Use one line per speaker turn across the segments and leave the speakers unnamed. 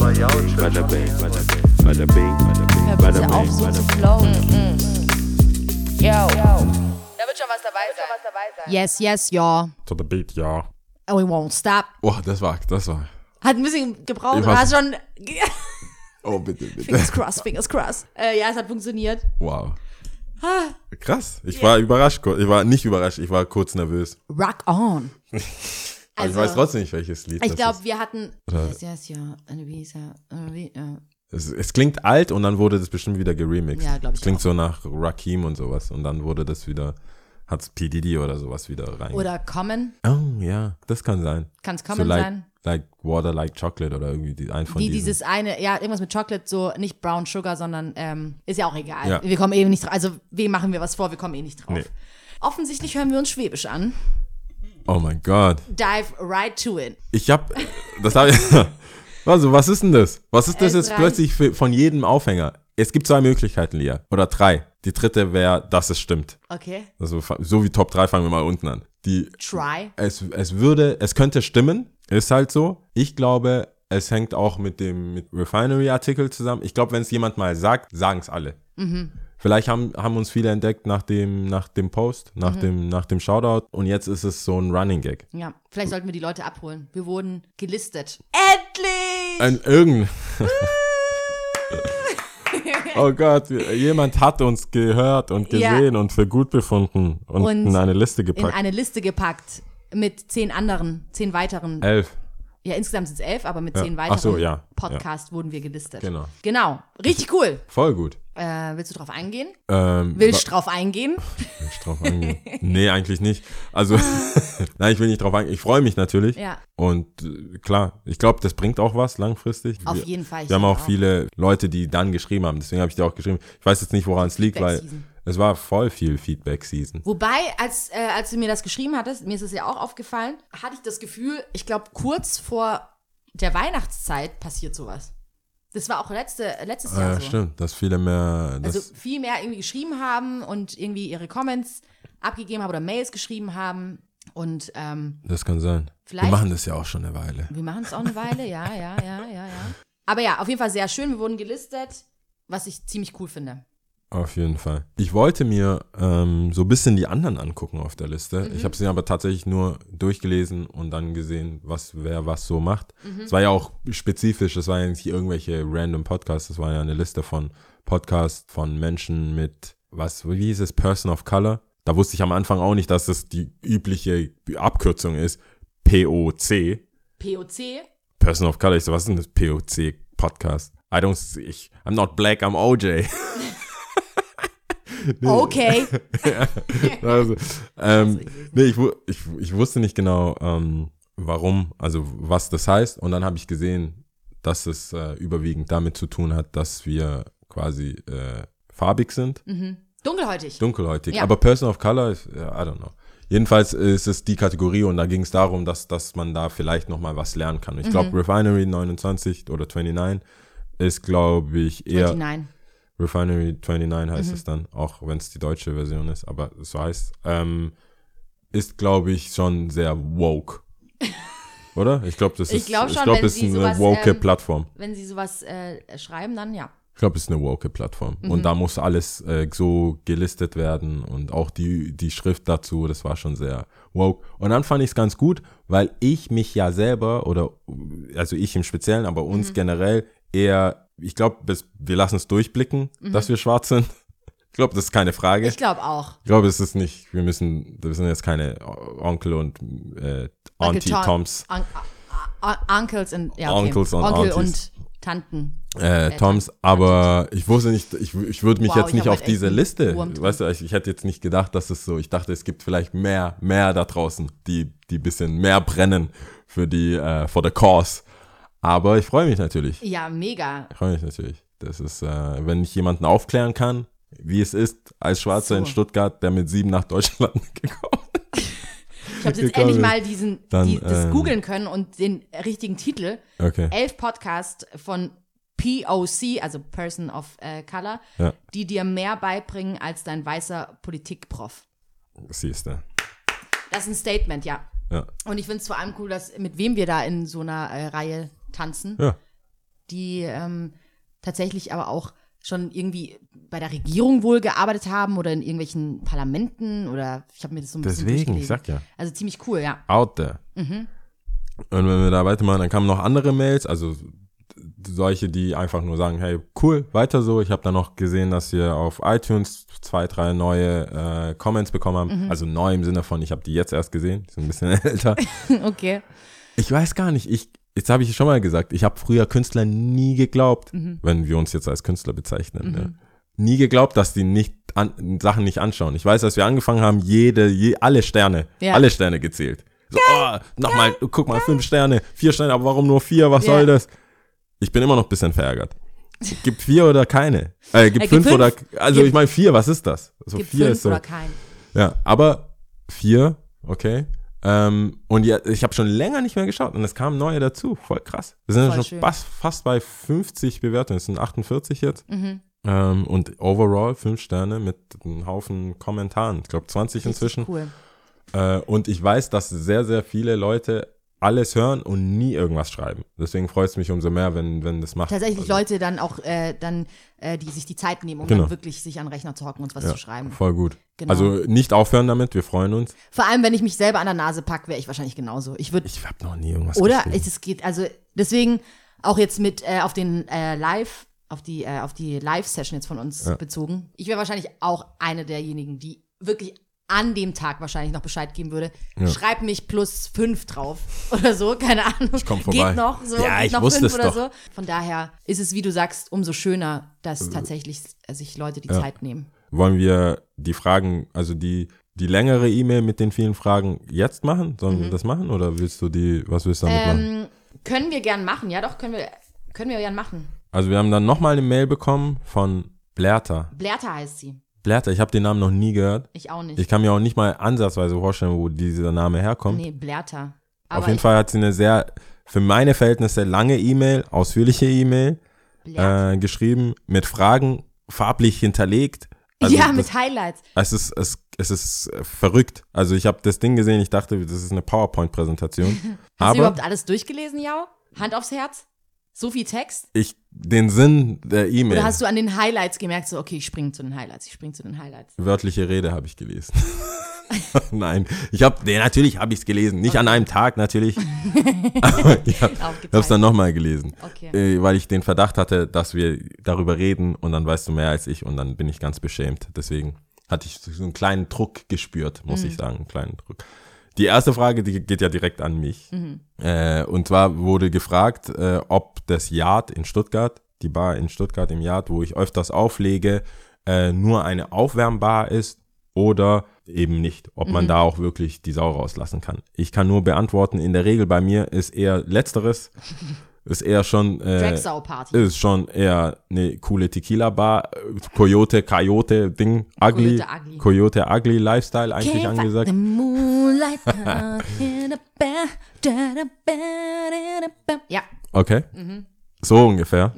Bada bing, bada bing, bada bing,
auf,
bing,
so zu
bing.
flowen. Yo. Da wird schon was dabei sein. Yes, yes, ja.
To the beat, ja.
And we won't stop.
Oh, das war, das war.
Hat ein bisschen gebraucht, hat schon.
Oh, bitte, bitte.
Fingers crossed, fingers crossed. Äh, ja, es hat funktioniert.
Wow. Krass. Ich war überrascht. Ich war nicht überrascht, ich war kurz nervös.
Rock on.
Aber ich weiß trotzdem nicht, welches Lied
Ich glaube, wir hatten. Yes, yes, ja. Eine Visa. eine Vi- ja.
Es, es klingt alt und dann wurde das bestimmt wieder geremixed.
Ja, glaub ich
Es klingt
auch.
so nach Rakim und sowas. Und dann wurde das wieder, hat's P. Diddy oder sowas wieder rein.
Oder Common.
Oh, ja, das kann sein.
Kann es
so
Common
like,
sein.
Like Water, like Chocolate oder irgendwie die, ein von
Die
diesen.
dieses eine, ja, irgendwas mit Chocolate, so nicht Brown Sugar, sondern ähm, ist ja auch egal.
Ja.
Wir kommen eh nicht drauf. Also, wem machen wir was vor? Wir kommen eh nicht drauf.
Nee.
Offensichtlich hören wir uns Schwäbisch an.
Oh mein Gott.
Dive right to it.
Ich hab, das habe ich, also was ist denn das? Was ist das jetzt plötzlich für, von jedem Aufhänger? Es gibt zwei Möglichkeiten, Lia. Oder drei. Die dritte wäre, dass es stimmt.
Okay.
Also so wie Top 3 fangen wir mal unten an. Die,
Try.
es, es würde, es könnte stimmen, ist halt so. Ich glaube, es hängt auch mit dem Refinery-Artikel zusammen. Ich glaube, wenn es jemand mal sagt, sagen es alle. Vielleicht haben, haben uns viele entdeckt nach dem, nach dem Post, nach, dem, nach dem Shoutout und jetzt ist es so ein Running Gag.
Ja, vielleicht sollten wir die Leute abholen. Wir wurden gelistet. Endlich!
Ein irgend. oh Gott, jemand hat uns gehört und
Ja.
gesehen und für gut befunden und,
Und
in eine Liste
In
gepackt.
eine Liste gepackt mit zehn anderen, zehn weiteren.
Elf.
Ja, insgesamt sind es elf, aber mit
Ja.
zehn weiteren
so, ja.
Podcasts wurden wir gelistet.
Genau.
Genau. Richtig cool.
Voll gut.
Äh, willst du drauf eingehen?
Ähm,
Willst du drauf eingehen?
Will ich drauf eingehen? nee, eigentlich nicht. Also, nein, ich will nicht drauf eingehen. Ich freue mich natürlich.
Ja.
Und äh, klar, ich glaube, das bringt auch was langfristig.
Auf
wir,
jeden Fall.
Wir haben
denke
auch viele Leute, die dann geschrieben haben. Deswegen habe ich dir auch geschrieben. Ich weiß jetzt nicht, woran es liegt, weil es war voll viel Feedback-Season.
Wobei, als, äh, als du mir das geschrieben hattest, mir ist es ja auch aufgefallen, hatte ich das Gefühl, ich glaube, kurz vor der Weihnachtszeit passiert sowas. Das war auch letzte, letztes Jahr
Ja,
so.
Ah, stimmt, dass viele mehr. Das,
Also viel mehr irgendwie geschrieben haben und irgendwie ihre Comments abgegeben haben oder Mails geschrieben haben. Und ähm,
das kann sein.
Vielleicht-
Wir machen das ja auch schon eine Weile.
wir machen es auch eine Weile, ja, ja, ja, ja, ja. Aber ja, auf jeden Fall sehr schön. Wir wurden gelistet, was ich ziemlich cool finde.
Auf jeden Fall. Ich wollte mir ähm, so ein bisschen die anderen angucken auf der Liste.
Mhm.
Ich habe sie aber tatsächlich nur durchgelesen und dann gesehen, was wer was so macht.
Mhm.
Es war ja auch spezifisch, es waren ja nicht irgendwelche random Podcasts, das war ja eine Liste von Podcasts von Menschen mit, was, wie hieß es, Person of Color. Da wusste ich am Anfang auch nicht, dass es die übliche Abkürzung ist. POC.
POC,
Person of Color. Ich so, was ist denn das POC Podcast? I don't, ich, I'm not black, I'm OJ.
okay.
also, ähm, nee, ich, ich, ich wusste nicht genau, ähm, warum, also was das heißt. Und dann habe ich gesehen, dass es äh, überwiegend damit zu tun hat, dass wir quasi äh, farbig sind,
Dunkelhäutig.
dunkelhäutig.
Ja.
Aber Person of Color, ist, ja, I don't know. Jedenfalls ist es die Kategorie und da ging es darum, dass, dass man da vielleicht noch mal was lernen kann. Ich
Mhm.
glaube, Refinery 29 oder 29 ist, glaube ich, eher
29.
Refinery 29
Mhm.
heißt es dann, auch wenn es die deutsche Version ist, aber so heißt, ähm, ist, glaube ich, schon sehr woke. Oder? Ich glaube, das
Ich
ist,
glaub
ich
schon,
glaube,
wenn
es ist eine
sowas,
woke
ähm,
Plattform.
Wenn sie sowas äh, schreiben, dann ja.
Ich glaube, es ist eine woke Plattform.
Mhm.
Und da muss alles äh, so gelistet werden und auch die, die Schrift dazu, das war schon sehr woke. Und dann fand ich es ganz gut, weil ich mich ja selber oder, also ich im Speziellen, aber
Mhm.
uns generell eher, ich glaube, wir lassen es durchblicken, dass wir schwarz sind. Ich glaube, das ist keine Frage.
Mhm. Ich glaube auch.
Ich glaube, es ist nicht, wir müssen, wir sind jetzt keine Onkel und äh, Auntie
Tom-
Toms,
Un Un Uncles und ja, okay.
Onkels und
Onkel
Aunties.
und Tanten.
äh, Toms, aber ich wusste nicht, ich, ich würde mich
Wow,
jetzt
ich
nicht auf
halt echt
diese Liste, weißt du, ich, ich hätte jetzt nicht gedacht, dass es so, ich dachte, es gibt vielleicht mehr, mehr da draußen, die, die bisschen mehr brennen für die, äh, for the cause. Aber ich freue mich natürlich.
Ja, mega.
Ich freue mich natürlich. Das ist, äh, wenn ich jemanden aufklären kann, wie es ist, als Schwarzer
So.
in Stuttgart, der mit sieben nach Deutschland gekommen
Ich habe jetzt endlich
ist.
mal diesen,
Dann,
die, das
ähm,
googeln können und den richtigen Titel.
Okay.
Elf Podcasts von POC, also Person of äh, Color,
Ja.
die dir mehr beibringen als dein weißer Politikprof.
Siehst du.
Das ist ein Statement, ja.
Ja.
Und ich finde es vor allem cool, dass mit wem wir da in so einer äh, Reihe tanzen.
Ja.
die ähm, tatsächlich aber auch schon irgendwie bei der Regierung wohl gearbeitet haben oder in irgendwelchen Parlamenten oder ich habe mir das so ein bisschen
Deswegen, ich sag ja.
Also ziemlich cool, ja.
Out there.
Mhm.
Und wenn wir da weitermachen, dann kamen noch andere Mails, also solche, die einfach nur sagen, hey, cool, weiter so. Ich habe dann noch gesehen, dass wir auf iTunes zwei, drei neue äh, Comments bekommen haben.
Mhm.
Also neu im Sinne von, ich habe die jetzt erst gesehen, die sind ein bisschen älter.
okay.
Ich weiß gar nicht, ich, jetzt habe ich schon mal gesagt, ich habe früher Künstler nie geglaubt,
Mhm.
wenn wir uns jetzt als Künstler bezeichnen. Ne? Nie geglaubt, dass die nicht an, Sachen nicht anschauen. Ich weiß, als wir angefangen haben, jede, je, alle Sterne,
Ja.
alle Sterne gezählt. So, oh, nochmal, guck mal, fünf Sterne, vier Sterne, aber warum nur vier? Was
Ja.
soll das? Ich bin immer noch ein bisschen verärgert. Gibt vier oder keine? Äh, gibt
Äh,
fünf,
fünf.
oder, also
Gib-
ich meine vier, was ist das? Also
Gibt
vier ist so.
oder kein.
Ja, aber vier, okay. Ähm, und ja, ich habe schon länger nicht mehr geschaut und es kamen neue dazu. Voll krass. Wir sind
Voll
schon
schön.
fast, fast bei 50 Bewertungen. Es sind 48 jetzt.
Mhm.
Ähm, und overall fünf Sterne mit einem Haufen Kommentaren. Ich glaube 20 inzwischen.
Cool.
Äh, und ich weiß, dass sehr, sehr viele Leute alles hören und nie irgendwas schreiben. Deswegen freut es mich umso mehr, wenn, wenn das macht.
Tatsächlich
Also,
Leute dann auch, äh, dann, äh, die sich die Zeit nehmen, um
Genau.
dann wirklich sich an den Rechner zu hocken und was
ja,
zu schreiben.
Voll gut.
Genau.
Also nicht aufhören damit, wir freuen uns.
Vor allem, wenn ich mich selber an der Nase packe, wäre ich wahrscheinlich genauso. Ich würde,
Ich habe noch nie irgendwas
oder
geschrieben.
es, es geht, also deswegen auch jetzt mit äh, auf den äh, Live, auf die, äh, auf die Live-Session jetzt von uns
Ja.
bezogen. Ich wäre wahrscheinlich auch eine derjenigen, die wirklich an dem Tag wahrscheinlich noch Bescheid geben würde.
Ja.
Schreib mich plus fünf drauf oder so, keine Ahnung. Ich
komm vorbei.
Geht noch, so,
Ja,
geht
ich
noch
wusste
fünf
es
oder
doch.
so. Von daher ist es, wie du sagst, umso schöner, dass tatsächlich äh, sich Leute die
Ja.
Zeit nehmen.
Wollen wir die Fragen, also die, die längere E-Mail mit den vielen Fragen jetzt machen? Sollen wir das machen oder willst du die, was willst du damit machen?
Mhm. Ähm, können wir gern machen, ja doch, können wir, können wir gern machen.
Also wir haben dann nochmal eine Mail bekommen von Blerta.
Blerta heißt sie.
Blerta, ich habe den Namen noch nie gehört.
Ich auch nicht.
Ich kann mir auch nicht mal ansatzweise vorstellen, wo dieser Name herkommt.
nee, Blerta.
Auf jeden Fall hat sie eine sehr, für meine Verhältnisse lange E-Mail, ausführliche E-Mail äh, geschrieben, mit Fragen farblich hinterlegt. Also
ja,
das-
mit Highlights.
Es ist, es, es ist verrückt. Also ich habe das Ding gesehen, ich dachte, das ist eine PowerPoint-Präsentation.
Hast du
Aber
überhaupt alles durchgelesen, Jau? Hand aufs Herz? So viel Text?
ich, den Sinn der E-Mail,
Oder hast du an den Highlights gemerkt, so, okay, ich springe zu den Highlights, ich springe zu den Highlights?
wörtliche Rede habe ich gelesen. Nein, ich habe, nee, natürlich habe ich es gelesen. Nicht an einem Tag, natürlich. Aber ich habe es dann nochmal gelesen.
Okay.
Äh, weil ich den Verdacht hatte, dass wir darüber reden und dann weißt du mehr als ich und dann bin ich ganz beschämt. Deswegen hatte ich so einen kleinen Druck gespürt, muss
Mhm.
ich sagen, einen kleinen Druck. Die erste Frage, die geht ja direkt an mich.
Mhm.
Äh, und zwar wurde gefragt, äh, ob das Yard in Stuttgart, die Bar in Stuttgart im Yard, wo ich öfters auflege, äh, nur eine Aufwärmbar ist oder eben nicht, ob
Mhm.
man da auch wirklich die Sau rauslassen kann. Ich kann nur beantworten, in der Regel bei mir ist eher letzteres, ist eher schon äh,
Dragsau-Party.
ist schon eher eine coole Tequila-Bar, Coyote, Coyote, Ding, Ugly,
Coyote Ugly.
Coyote Ugly Lifestyle eigentlich
Can't
angesagt.
the moonlight Ja,
Okay.
Mhm.
So ungefähr.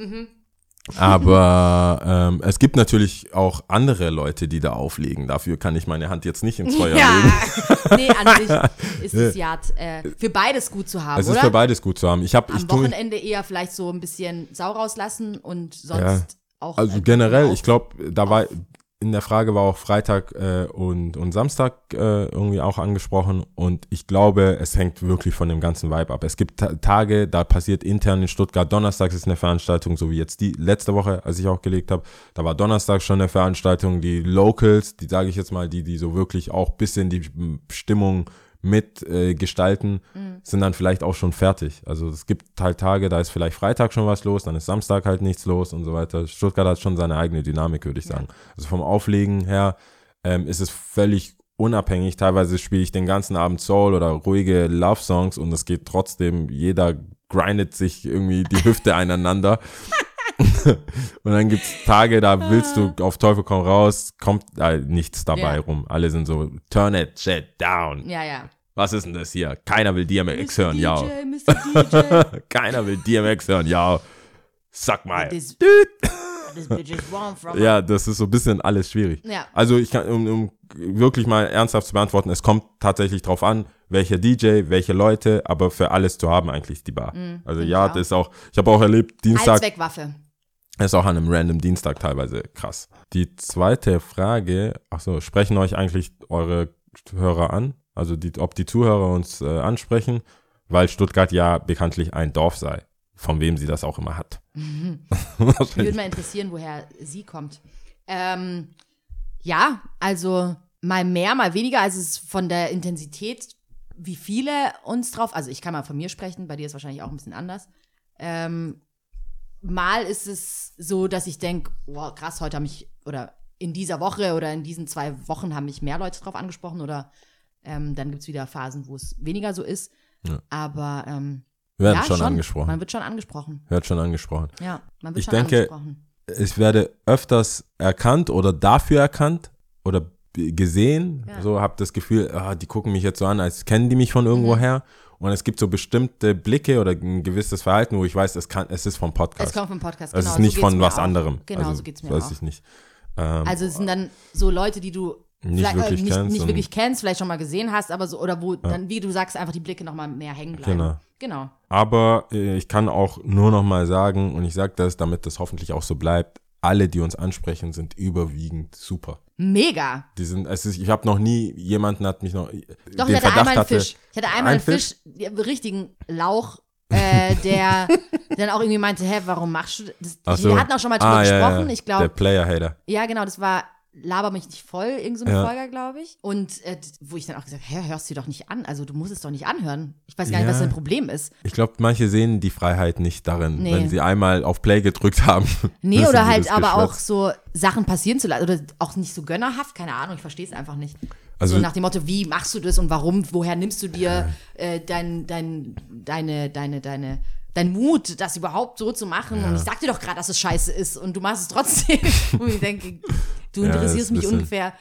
Aber ähm, es gibt natürlich auch andere Leute, die da auflegen. Dafür kann ich meine Hand jetzt nicht ins Feuer legen.
ja. nee, an sich ist das Yard äh, für beides gut zu haben,
Es
oder?
ist für beides gut zu haben. Ich ich
Am
tue,
Wochenende eher vielleicht so ein bisschen Sau rauslassen und sonst
Ja.
auch.
also
äh,
generell, ich glaube, da war in der Frage war auch Freitag äh, und, und Samstag äh, irgendwie auch angesprochen und ich glaube, es hängt wirklich von dem ganzen Vibe ab. Es gibt Ta Tage, da passiert intern in Stuttgart, Donnerstags ist eine Veranstaltung, so wie jetzt die letzte Woche, als ich auch gelegt habe, da war Donnerstag schon eine Veranstaltung, die Locals, die sage ich jetzt mal, die, die so wirklich auch bisschen die Stimmung mit äh, gestalten, sind dann vielleicht auch schon fertig. Also es gibt halt Tage, da ist vielleicht Freitag schon was los, dann ist Samstag halt nichts los und so weiter. Stuttgart hat schon seine eigene Dynamik, würde ich sagen. Also vom Auflegen her ähm, ist es völlig unabhängig. Teilweise spiele ich den ganzen Abend Soul oder ruhige Love-Songs und es geht trotzdem, jeder grindet sich irgendwie die Hüfte aneinander. und dann gibt's Tage, da willst du auf Teufel komm raus, kommt äh, nichts dabei
Ja.
rum. Alle sind so, turn it, shit down.
Ja, ja.
Was ist denn das hier? Keiner will DMX hören, ja.
DJ, Mr. DJ.
Keiner will DMX hören, ja. Sag mal.
This, this
Ja, das ist so ein bisschen alles schwierig.
Ja.
Also ich kann, um, um wirklich mal ernsthaft zu beantworten, es kommt tatsächlich drauf an, welcher DJ, welche Leute, aber für alles zu haben eigentlich die Bar. also ja,
Mhm,
das ist auch, ich habe auch erlebt, Dienstag,
Allzweckwaffe.
ist auch an einem random Dienstag teilweise krass. Die zweite Frage, ach so, sprechen euch eigentlich eure Hörer an? Also die, ob die Zuhörer uns äh, ansprechen, weil Stuttgart ja bekanntlich ein Dorf sei, von wem sie das auch immer hat.
Mich würde mal interessieren, woher sie kommt. Ähm, ja, also mal mehr, mal weniger. Also es ist von der Intensität, wie viele uns drauf, also ich kann mal von mir sprechen, bei dir ist wahrscheinlich auch ein bisschen anders. Ähm, mal ist es so, dass ich denke, wow, krass, heute haben mich, oder in dieser Woche oder in diesen zwei Wochen haben mich mehr Leute drauf angesprochen oder ähm, dann gibt es wieder Phasen, wo es weniger so ist.
Ja.
Aber ähm,
Wir werden
ja,
schon, angesprochen.
Man wird schon angesprochen.
Wird schon angesprochen.
Ja, man wird
Ich
schon
denke,
angesprochen.
ich werde öfters erkannt oder dafür erkannt oder gesehen.
Ja.
So habe das Gefühl, ah, die gucken mich jetzt so an, als kennen die mich von irgendwo
Mhm.
her. Und es gibt so bestimmte Blicke oder ein gewisses Verhalten, wo ich weiß, es, kann, es ist vom Podcast.
Es kommt vom Podcast,
es
genau.
ist nicht
so
von was
auch.
anderem.
Genau,
also,
so geht's mir
weiß
auch.
ich nicht. Ähm,
Also es sind dann so Leute, die du
Nicht
vielleicht,
wirklich
äh, nicht,
kennst
nicht wirklich kennst, vielleicht schon mal gesehen hast, aber so, oder wo dann, wie du sagst, einfach die Blicke nochmal mehr hängen bleiben.
Genau.
Genau.
Aber äh, ich kann auch nur noch mal sagen, und ich sage das, damit das hoffentlich auch so bleibt, alle, die uns ansprechen, sind überwiegend super.
Mega.
Die sind, ist, ich habe noch nie, jemanden hat mich noch,
Doch,
den
ich hatte
Verdacht
einmal einen Fisch. Ich hatte einmal
Ein
einen Fisch, ja, richtigen Lauch, äh, der dann auch irgendwie meinte, hä, warum machst du das?
Ach
Wir
so.
hatten auch schon mal drüber
Ah, ja,
gesprochen.
ja,
Ich
Der
glaube,
Player-Hater.
ja, genau, das war Laber mich nicht voll, irgend so
Ja.
Folge, glaube ich. Und äh, wo ich dann auch gesagt hä, hörst du doch nicht an. Also du musst es doch nicht anhören. Ich weiß gar nicht,
Ja.
was dein Problem ist.
Ich glaube, manche sehen die Freiheit nicht darin,
Nee.
wenn sie einmal auf Play gedrückt haben.
Nee, oder halt aber auch so Sachen passieren zu lassen. Oder auch nicht so gönnerhaft, keine Ahnung, ich verstehe es einfach nicht.
Also-
so nach dem Motto, wie machst du das und warum, woher nimmst du dir äh, dein, dein, deine, deine, deine, dein Mut, das überhaupt so zu machen? Und ich sag dir doch gerade, dass es scheiße ist und du machst es trotzdem. und ich denke, du
Ja,
interessierst mich ungefähr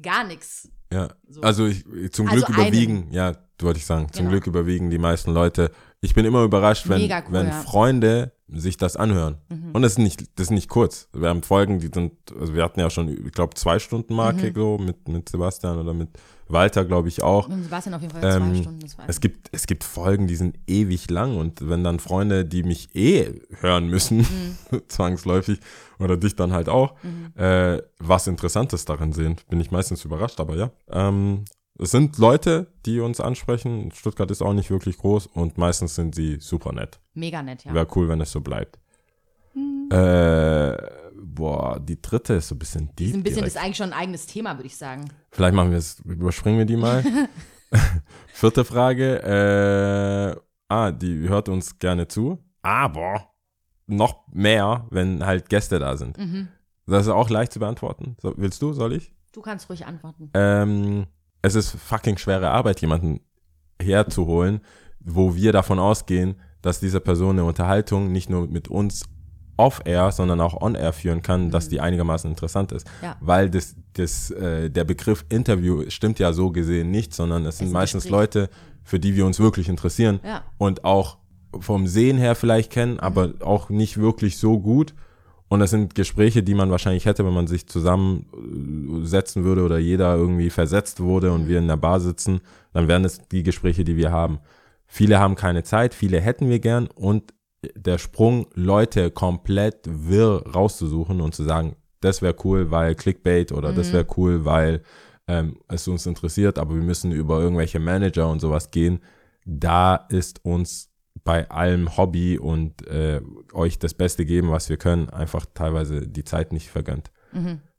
gar nichts.
Ja, also ich, zum
Also
Glück überwiegen, ja, wollte ich sagen, zum
Genau.
Glück überwiegen die meisten Leute. Ich bin immer überrascht, wenn,
cool,
wenn
ja. Mhm.
Freunde sich das anhören. Und das ist nicht, das ist nicht kurz. Wir haben Folgen, die sind, also wir hatten ja schon, ich glaube, zwei Stunden Marke
Mhm.
so mit, mit Sebastian oder mit Walter, glaube ich auch.
Und Sebastian auf jeden Fall
Ähm,
zwei Stunden. Das
Es gibt, es gibt Folgen, die sind ewig lang und wenn dann Freunde, die mich eh hören müssen,
Mhm.
zwangsläufig, oder dich dann halt auch, äh, was Interessantes darin sehen, bin ich meistens überrascht, aber ja. Ähm, es sind Leute, die uns ansprechen. Stuttgart ist auch nicht wirklich groß und meistens sind sie super nett.
Mega nett, ja.
Wäre cool, wenn es so bleibt. Äh, boah, die dritte ist so ein bisschen deep.
Ist ein bisschen,
direkt.
ist eigentlich schon ein eigenes Thema, würde ich sagen.
Vielleicht machen wir es, überspringen wir die mal. Vierte Frage. Äh, ah, die hört uns gerne zu. Aber noch mehr, wenn halt Gäste da sind.
Mhm.
Das ist auch leicht zu beantworten. So, willst du, soll ich?
Du kannst ruhig antworten.
Ähm, es ist fucking schwere Arbeit, jemanden herzuholen, wo wir davon ausgehen, dass diese Person eine Unterhaltung nicht nur mit uns off-air, sondern auch on-air führen kann, dass die einigermaßen interessant ist.
Ja.
Weil das, das, äh, der Begriff Interview stimmt ja so gesehen nicht, sondern es sind
ein
meistens
Gespräch.
Leute, für die wir uns wirklich interessieren
Ja.
und auch vom Sehen her vielleicht kennen, aber auch nicht wirklich so gut. Und das sind Gespräche, die man wahrscheinlich hätte, wenn man sich zusammensetzen würde oder jeder irgendwie versetzt wurde und wir in der Bar sitzen, dann wären es die Gespräche, die wir haben. Viele haben keine Zeit, viele hätten wir gern und der Sprung, Leute komplett wirr rauszusuchen und zu sagen, das wäre cool, weil Clickbait oder das wäre cool, weil ähm, es uns interessiert, aber wir müssen über irgendwelche Manager und sowas gehen. Da ist uns bei allem Hobby und äh, euch das Beste geben, was wir können, einfach teilweise die Zeit nicht vergönnt.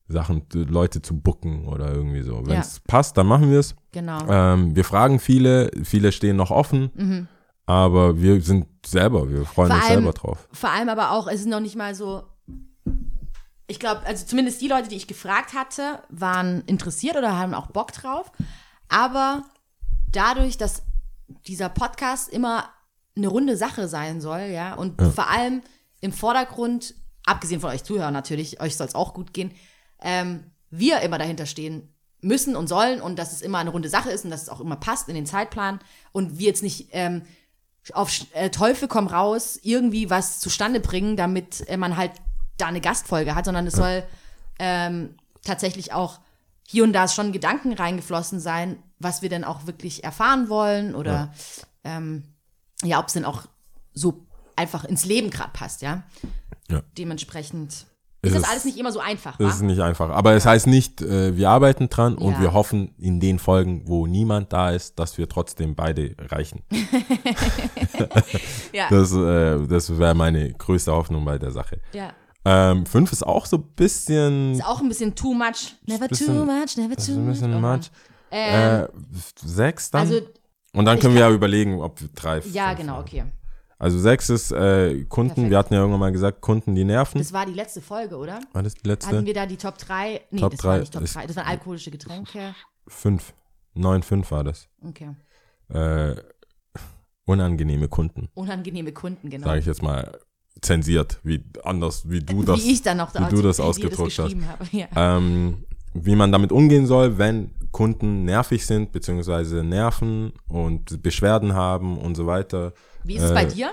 Sachen, Leute zu bucken oder irgendwie so. Wenn
Ja.
es passt, dann machen wir es.
Genau.
Ähm, wir fragen viele, viele stehen noch offen, aber wir sind selber, wir freuen
Vor
uns
allem-
selber drauf.
Vor allem aber auch, es ist noch nicht mal so. Ich glaube, also zumindest die Leute, die ich gefragt hatte, waren interessiert oder haben auch Bock drauf. Aber dadurch, dass dieser Podcast immer eine runde Sache sein soll, ja, und vor allem im Vordergrund, abgesehen von euch Zuhörern natürlich, euch soll es auch gut gehen, ähm, wir immer dahinter stehen müssen und sollen und dass es immer eine runde Sache ist und dass es auch immer passt in den Zeitplan und wir jetzt nicht ähm, auf äh, Teufel komm raus irgendwie was zustande bringen, damit äh, man halt da eine Gastfolge hat, sondern es soll ähm, tatsächlich auch hier und da schon Gedanken reingeflossen sein, was wir denn auch wirklich erfahren wollen oder ja, ähm, ja ob es denn auch so einfach ins Leben gerade passt, ja.
Ja.
Dementsprechend ist das alles nicht immer so einfach.
Das ist nicht einfach. Aber es heißt nicht, äh, wir arbeiten dran und
Ja.
wir hoffen in den Folgen, wo niemand da ist, dass wir trotzdem beide reichen.
Ja.
Das, äh, das wäre meine größte Hoffnung bei der Sache.
ja.
Ähm, fünf ist auch so ein bisschen,
Ist auch ein bisschen too much. Never
bisschen-
too much, never too
ist ein bisschen
much.
much.
Ähm,
Äh, sechs dann?
also,
und dann können wir ja überlegen, ob wir drei.
ja, genau,
machen.
okay.
Also sechs ist äh, Kunden,
Perfekt.
wir hatten ja irgendwann mal gesagt, Kunden, die nerven.
Das war die letzte Folge, oder?
war das die letzte?
Hatten wir da die Top 3? Nee,
Top
das
drei
war nicht Top
ist-
3. Das waren alkoholische Getränke.
Fünf. Neun, fünf war das.
Okay.
Äh, unangenehme Kunden,
Unangenehme Kunden, genau.
sage ich jetzt mal zensiert, wie anders, wie du das,
wie ich dann noch
wie du das ausgedrückt hast.
Ja.
ähm, wie man damit umgehen soll, wenn Kunden nervig sind, beziehungsweise nerven und Beschwerden haben und so weiter.
Wie ist es bei
äh,
dir?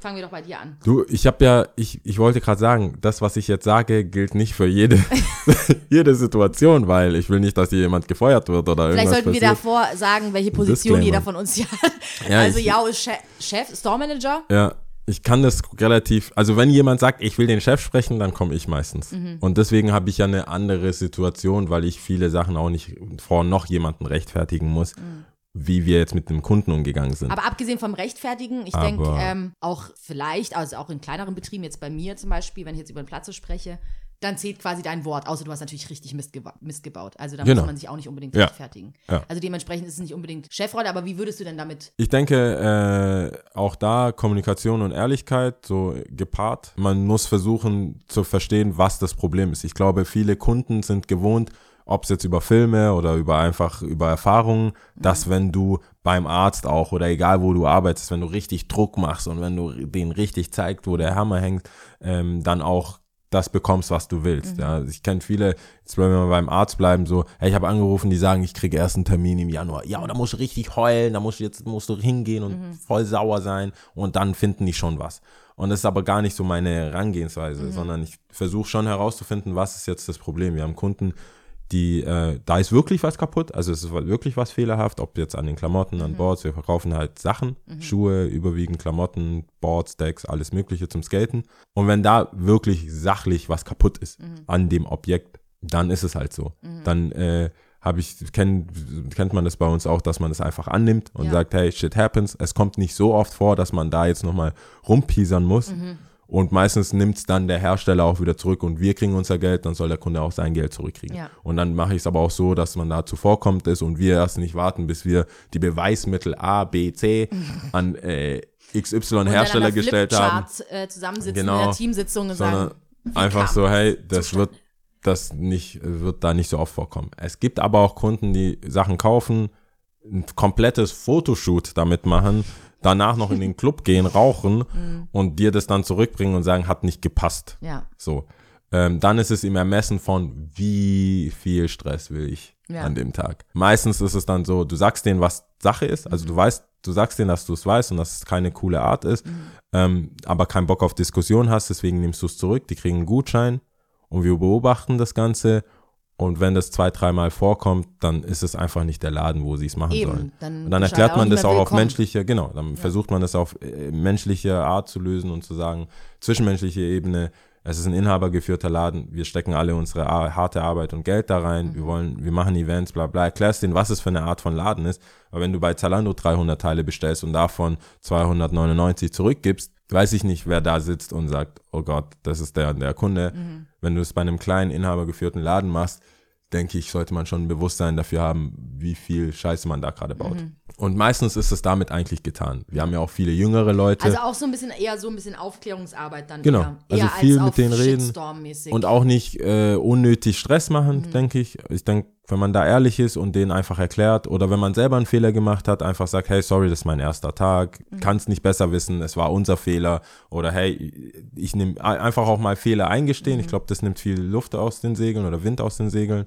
Fangen wir doch bei dir an.
Du, ich habe ja, ich, ich wollte gerade sagen, das, was ich jetzt sage, gilt nicht für jede, jede Situation, weil ich will nicht, dass hier jemand gefeuert wird oder
Vielleicht
irgendwas
sollten wir
passiert.
davor sagen, welche Position
Disclaimer.
jeder von uns hier hat.
Ja,
also
ich-
Jao ist Chef, Chef Store Manager.
Ja, ich kann das relativ, also wenn jemand sagt, ich will den Chef sprechen, dann komme ich meistens.
Mhm.
Und deswegen habe ich ja eine andere Situation, weil ich viele Sachen auch nicht vor noch jemanden rechtfertigen muss, wie wir jetzt mit dem Kunden umgegangen sind.
Mhm. Aber abgesehen vom Rechtfertigen, ich denke ähm, auch vielleicht, also auch in kleineren Betrieben, jetzt bei mir zum Beispiel, wenn ich jetzt über den Platz so spreche, dann zählt quasi dein Wort, außer du hast natürlich richtig Mist, geba- Mist gebaut. Also da
Genau.
muss man sich auch nicht unbedingt
Ja.
rechtfertigen.
Ja.
Also dementsprechend ist es nicht unbedingt Chefrolle, aber wie würdest du denn damit
Ich denke, äh, auch da Kommunikation und Ehrlichkeit so gepaart. Man muss versuchen zu verstehen, was das Problem ist. Ich glaube, viele Kunden sind gewohnt, ob es jetzt über Filme oder über einfach über Erfahrungen, dass wenn du beim Arzt auch oder egal wo du arbeitest, wenn du richtig Druck machst und wenn du den richtig zeigst, wo der Hammer hängt, ähm, dann auch das bekommst, was du willst. Ja, Also ich kenne viele, jetzt wenn wir mal beim Arzt bleiben, so, hey, ich habe angerufen, die sagen, ich kriege erst einen Termin im Januar. Ja, und da musst du richtig heulen, da musst du jetzt musst du hingehen und voll sauer sein und dann finden die schon was. Und das ist aber gar nicht so meine Herangehensweise, sondern ich versuche schon herauszufinden, was ist jetzt das Problem. Wir haben Kunden, die, äh, da ist wirklich was kaputt, also es ist wirklich was fehlerhaft, ob jetzt an den Klamotten, an Boards, wir verkaufen halt Sachen, Schuhe, überwiegend Klamotten, Boards, Decks, alles mögliche zum Skaten. Und wenn da wirklich sachlich was kaputt ist an dem Objekt, dann ist es halt so. Dann äh, habe ich, kenn, kennt man das bei uns auch, dass man das einfach annimmt und
Ja.
sagt, hey, shit happens. Es kommt nicht so oft vor, dass man da jetzt nochmal rumpiesern muss. Und meistens nimmt es dann der Hersteller auch wieder zurück und wir kriegen unser Geld, dann soll der Kunde auch sein Geld zurückkriegen.
Ja.
Und dann mache ich es aber auch so, dass man da zuvorkommt ist und wir erst nicht warten, bis wir die Beweismittel A, B, C an äh, XY Hersteller
Und dann
gestellt haben,
Äh, zusammensitzen
Genau.
in der Teamsitzung und sagen,
einfach so, hey, das
zustande?
wird das nicht, wird da nicht so oft vorkommen. Es gibt aber auch Kunden, die Sachen kaufen, ein komplettes Fotoshoot damit machen, danach noch in den Club gehen, rauchen
Mhm.
und dir das dann zurückbringen und sagen, hat nicht gepasst.
ja,
So. Ähm, dann ist es im Ermessen von, wie viel Stress will ich
Ja.
an dem Tag. Meistens ist es dann so, du sagst denen, was Sache ist, also du weißt, du sagst denen, dass du es weißt und dass es keine coole Art ist, ähm, aber keinen Bock auf Diskussion hast, deswegen nimmst du es zurück, die kriegen einen Gutschein und wir beobachten das Ganze und wenn das zwei, dreimal vorkommt, dann ist es einfach nicht der Laden, wo sie es machen
Eben,
sollen.
dann
und dann
er
erklärt man das auch auf menschliche, genau, dann versucht man das auf äh, menschliche Art zu lösen und zu sagen, zwischenmenschliche Ebene, es ist ein inhabergeführter Laden, wir stecken alle unsere Ar harte Arbeit und Geld da rein,
Mhm.
wir wollen, wir machen Events, bla bla, erklärst denen, was es für eine Art von Laden ist, aber wenn du bei Zalando 300 Teile bestellst und davon 299 zurückgibst, weiß ich nicht, wer da sitzt und sagt, oh Gott, das ist der, der Kunde.
Mhm.
Wenn du es bei einem kleinen inhabergeführten Laden machst, denke ich, sollte man schon ein Bewusstsein dafür haben, wie viel Scheiße man da gerade baut.
Mhm.
Und meistens ist es damit eigentlich getan. Wir haben ja auch viele jüngere Leute.
Also auch so ein bisschen eher so ein bisschen Aufklärungsarbeit dann
Genau.
eher.
Also
eher
viel
als
mit denen reden und auch nicht äh, unnötig Stress machen,
Mhm.
denke ich. Ich denke, wenn man da ehrlich ist und denen einfach erklärt oder wenn man selber einen Fehler gemacht hat, einfach sagt, hey, sorry, das ist mein erster Tag,
Mhm.
kann es nicht besser wissen, es war unser Fehler oder hey, ich nehme einfach auch mal Fehler eingestehen.
Mhm.
Ich glaube, das nimmt viel Luft aus den Segeln oder Wind aus den Segeln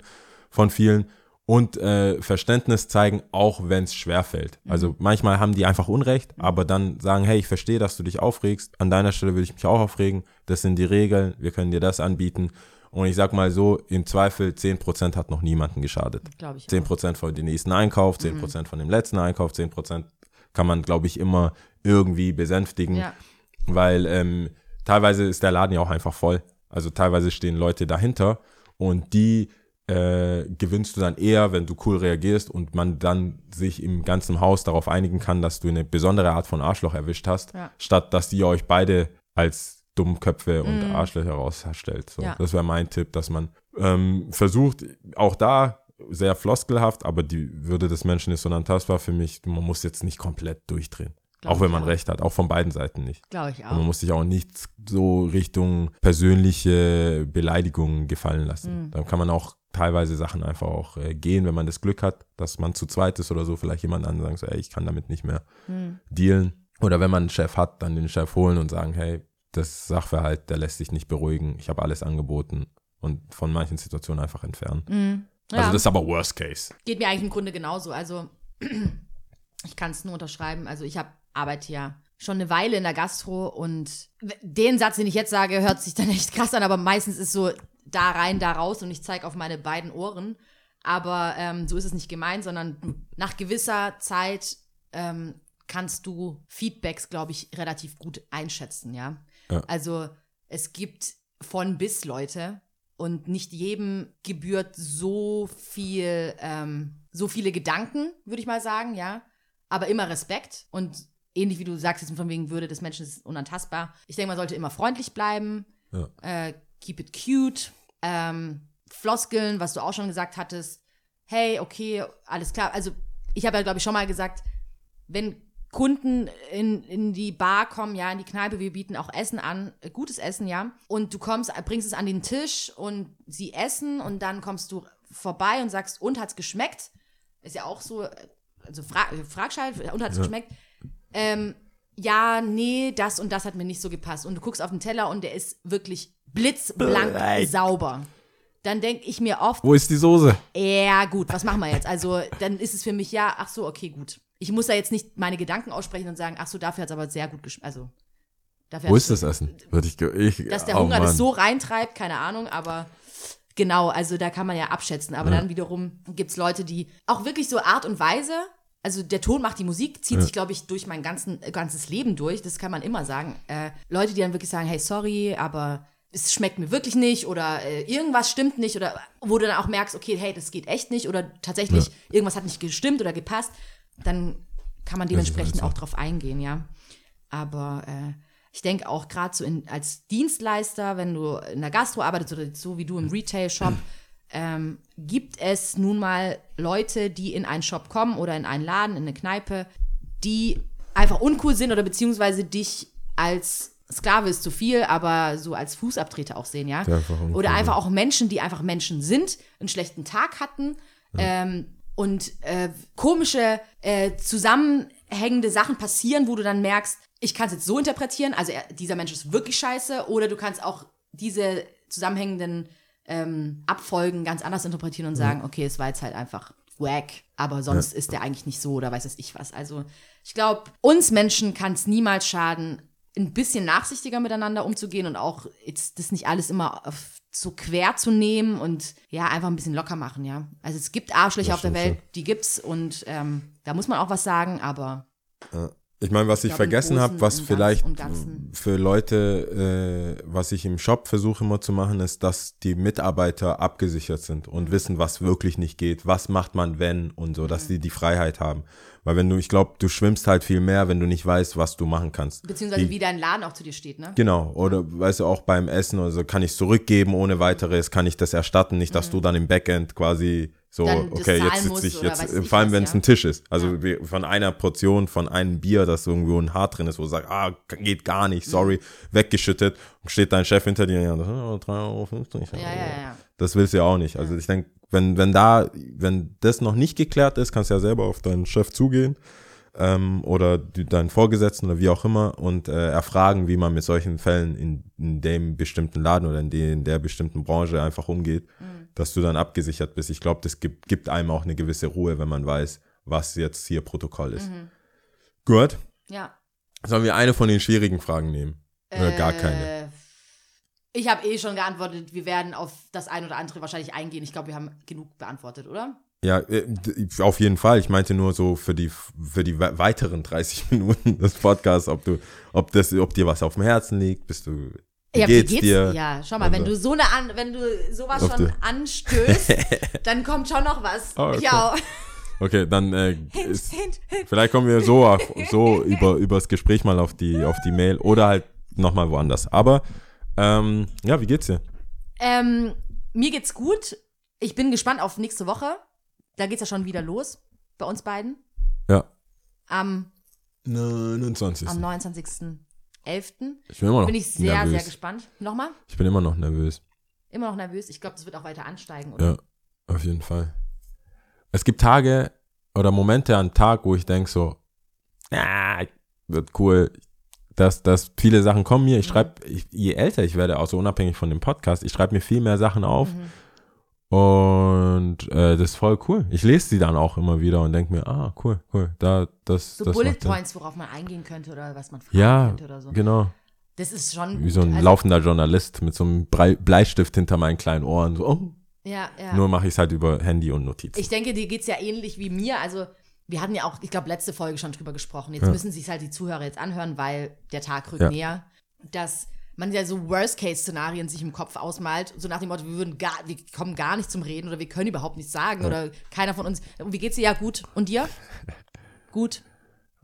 von vielen und äh, Verständnis zeigen, auch wenn es schwerfällt.
Mhm.
Also manchmal haben die einfach Unrecht, aber dann sagen, hey, ich verstehe, dass du dich aufregst, an deiner Stelle würde ich mich auch aufregen, das sind die Regeln, wir können dir das anbieten Und ich sag mal so, im Zweifel 10% hat noch niemanden geschadet.
Glaube ich. auch.
10% von dem nächsten Einkauf, 10% von dem letzten Einkauf, 10% kann man, glaube ich, immer irgendwie besänftigen,
Ja.
weil ähm, teilweise ist der Laden ja auch einfach voll. Also teilweise stehen Leute dahinter und die äh, gewinnst du dann eher, wenn du cool reagierst und man dann sich im ganzen Haus darauf einigen kann, dass du eine besondere Art von Arschloch erwischt hast,
Ja.
statt dass ihr euch beide als Dummköpfe und Arschlöcher rausstellt. So.
Ja.
Das wäre mein Tipp, dass man ähm, versucht, auch da sehr floskelhaft, aber die Würde des Menschen ist unantastbar für mich. Man muss jetzt nicht komplett durchdrehen.
Glaub
auch wenn man
auch.
recht hat, auch von beiden Seiten nicht.
Glaube ich
Und man
auch.
muss sich auch nicht so Richtung persönliche Beleidigungen gefallen lassen. Dann kann man auch teilweise Sachen einfach auch äh, gehen, wenn man das Glück hat, dass man zu zweit ist oder so, vielleicht jemand anderen sagen so, ey, ich kann damit nicht mehr
Mhm.
dealen. Oder wenn man einen Chef hat, dann den Chef holen und sagen, hey, das Sachverhalt, der lässt sich nicht beruhigen, ich habe alles angeboten und von manchen Situationen einfach entfernen.
Mhm. Ja.
Also das ist aber Worst Case.
Geht mir eigentlich im Grunde genauso. Also ich kann es nur unterschreiben. Also ich habe arbeite ja schon eine Weile in der Gastro und den Satz, den ich jetzt sage, hört sich dann echt krass an, aber meistens ist so da rein, da raus und ich zeige auf meine beiden Ohren. Aber ähm, so ist es nicht gemeint, sondern nach gewisser Zeit ähm, kannst du Feedbacks, glaube ich, relativ gut einschätzen, ja.
Ja.
Also es gibt von bis Leute und nicht jedem gebührt so viel, ähm, so viele Gedanken, würde ich mal sagen, ja. Aber immer Respekt und ähnlich wie du sagst, jetzt von wegen Würde des Menschen ist unantastbar. Ich denke, man sollte immer freundlich bleiben,
Ja.
äh, keep it cute, ähm, Floskeln, was du auch schon gesagt hattest. Hey, okay, alles klar. Also ich habe ja, glaube ich, schon mal gesagt, wenn Kunden in, in die Bar kommen, ja, in die Kneipe, wir bieten auch Essen an, äh, gutes Essen, ja, und du kommst, bringst es an den Tisch und sie essen und dann kommst du vorbei und sagst, und hat's geschmeckt? Ist ja auch so, äh, also frag, fragst halt, und hat's
Ja.
geschmeckt? Ähm, ja, nee, das und das hat mir nicht so gepasst. Und du guckst auf den Teller und der ist wirklich blitzblank
Blech.
sauber. Dann denke ich mir oft,
Wo ist die Soße?
ja, gut, was machen wir jetzt? Also, dann ist es für mich ja, ach so, okay, gut. Ich muss da jetzt nicht meine Gedanken aussprechen und sagen, ach so, dafür hat es aber sehr gut geschmeckt. Also, dafür
Wo ist das Essen? Würde ich, ich
Dass der
oh
Hunger das
Mann.
so reintreibt, keine Ahnung, aber genau, also da kann man ja abschätzen. Aber dann wiederum gibt es Leute, die auch wirklich so Art und Weise, also der Ton macht die Musik, zieht sich, glaube ich, durch mein ganzen, äh, ganzes Leben durch, das kann man immer sagen. Äh, Leute, die dann wirklich sagen, hey, sorry, aber es schmeckt mir wirklich nicht oder äh, irgendwas stimmt nicht oder wo du dann auch merkst, okay, hey, das geht echt nicht oder tatsächlich irgendwas hat nicht gestimmt oder gepasst, dann kann man dementsprechend auch drauf eingehen, ja. Aber äh, ich denke auch gerade so in, als Dienstleister, wenn du in der Gastro arbeitest oder so wie du im Retail-Shop, ähm, gibt es nun mal Leute, die in einen Shop kommen oder in einen Laden, in eine Kneipe, die einfach uncool sind oder beziehungsweise dich als Sklave ist zu viel, aber so als Fußabtreter auch sehen, ja.
Einfach
Oder einfach auch Menschen, die einfach Menschen sind, einen schlechten Tag hatten ähm, und äh, komische, äh, zusammenhängende Sachen passieren, wo du dann merkst, ich kann es jetzt so interpretieren, also er, dieser Mensch ist wirklich scheiße, oder du kannst auch diese zusammenhängenden ähm, Abfolgen ganz anders interpretieren und sagen, okay, es war jetzt halt einfach wack, aber sonst ist der eigentlich nicht so oder weiß es ich was. Also ich glaube, uns Menschen kann es niemals schaden, ein bisschen nachsichtiger miteinander umzugehen und auch jetzt das nicht alles immer auf, so quer zu nehmen und ja, einfach ein bisschen locker machen, ja. Also es gibt Arschlöcher auf der Welt, die gibt's und ähm, da muss man auch was sagen, aber
Ich meine, was ich,
glaube, im
vergessen habe, was vielleicht für Leute, äh, was ich im Shop versuche immer zu machen, ist, dass die Mitarbeiter abgesichert sind und wissen, was wirklich nicht geht, was macht man, wenn und so,
Mhm.
dass sie die Freiheit haben. Weil wenn du, ich glaube, du schwimmst halt viel mehr, wenn du nicht weißt, was du machen kannst.
beziehungsweise
Die-
wie dein Laden auch zu dir steht, ne?
Genau, oder weißt du, auch beim Essen oder so, kann ich es zurückgeben ohne weiteres, kann ich das erstatten, nicht, dass du dann im Backend quasi so,
Mhm.
Okay, jetzt sitze ich, jetzt,
ich
vor allem wenn es
ja.
ein Tisch ist, also wie- von einer Portion, von einem Bier, das irgendwo ein Haar drin ist, wo du sagst, ah, geht gar nicht, sorry,
Mhm.
weggeschüttet, und steht dein Chef hinter dir, ja, das sind aber 3,50 Euro.
Ja, ja, ja.
Das willst du ja auch nicht. Also ich denke, wenn, wenn da, wenn das noch nicht geklärt ist, kannst du ja selber auf deinen Chef zugehen ähm, oder die, deinen Vorgesetzten oder wie auch immer und äh, erfragen, wie man mit solchen Fällen in, in dem bestimmten Laden oder in, die, in der bestimmten Branche einfach umgeht, dass du dann abgesichert bist. Ich glaube, das gibt, gibt einem auch eine gewisse Ruhe, wenn man weiß, was jetzt hier Protokoll ist. Gut.
Ja.
Sollen wir eine von den schwierigen Fragen nehmen? Oder gar keine?
Ich habe eh schon geantwortet, wir werden auf das ein oder andere wahrscheinlich eingehen. Ich glaube, wir haben genug beantwortet, oder?
Ja, äh, auf jeden Fall. Ich meinte nur so für die, für die we- weiteren 30 Minuten des Podcasts, ob du, ob das, ob dir was auf dem Herzen liegt, bist du, wie
ja,
geht's, dir?
Ja, schau mal, wenn
Also-
du so eine an, wenn du sowas schon
die-
anstößt, dann kommt schon noch was.
Oh, okay.
Ja.
Okay, dann äh,
Hint,
ist,
hint, hint.
vielleicht kommen wir so, auf, so über, über das Gespräch mal auf die, auf die Mail oder halt nochmal woanders. Aber, ähm, ja, wie geht's dir?
Ähm, mir geht's gut. Ich bin gespannt auf nächste Woche. Da geht's ja schon wieder los bei uns beiden.
Ja.
Am,
29.
am 29.11.
Ich bin immer noch
Bin ich sehr,
nervös.
sehr gespannt. Nochmal?
Ich bin immer noch nervös.
Immer noch nervös. Ich glaube, das wird auch weiter ansteigen, oder?
Ja, auf jeden Fall. Es gibt Tage oder Momente am Tag, wo ich denke so, ja, wird cool, dass, dass viele Sachen kommen mir. Ich schreibe, ich, je älter ich werde, auch so unabhängig von dem Podcast, ich schreibe mir viel mehr Sachen auf.
Mhm.
Und äh, das ist voll cool. Ich lese sie dann auch immer wieder und denke mir, ah, cool, cool. Da, das,
So
das
Bullet
Sinn.
Points, worauf man eingehen könnte oder was man fragen
Ja,
könnte oder so.
genau.
Das ist schon
Wie so ein.
Also,
laufender Journalist mit so einem Bleistift hinter meinen kleinen Ohren. So, oh.
Ja, ja.
Nur mache ich es halt über Handy und Notizen.
Ich denke, dir geht's ja ähnlich wie mir. Also, wir hatten ja auch, ich glaube, letzte Folge schon drüber gesprochen. Jetzt
Ja.
müssen sich halt die Zuhörer jetzt anhören, weil der Tag rückt
Ja.
näher. Dass man ja so Worst-Case-Szenarien sich im Kopf ausmalt. So nach dem Motto, wir würden gar, wir kommen gar nicht zum Reden oder wir können überhaupt nichts sagen oder keiner von uns. Wie geht's dir? Ja, gut. Und dir? gut.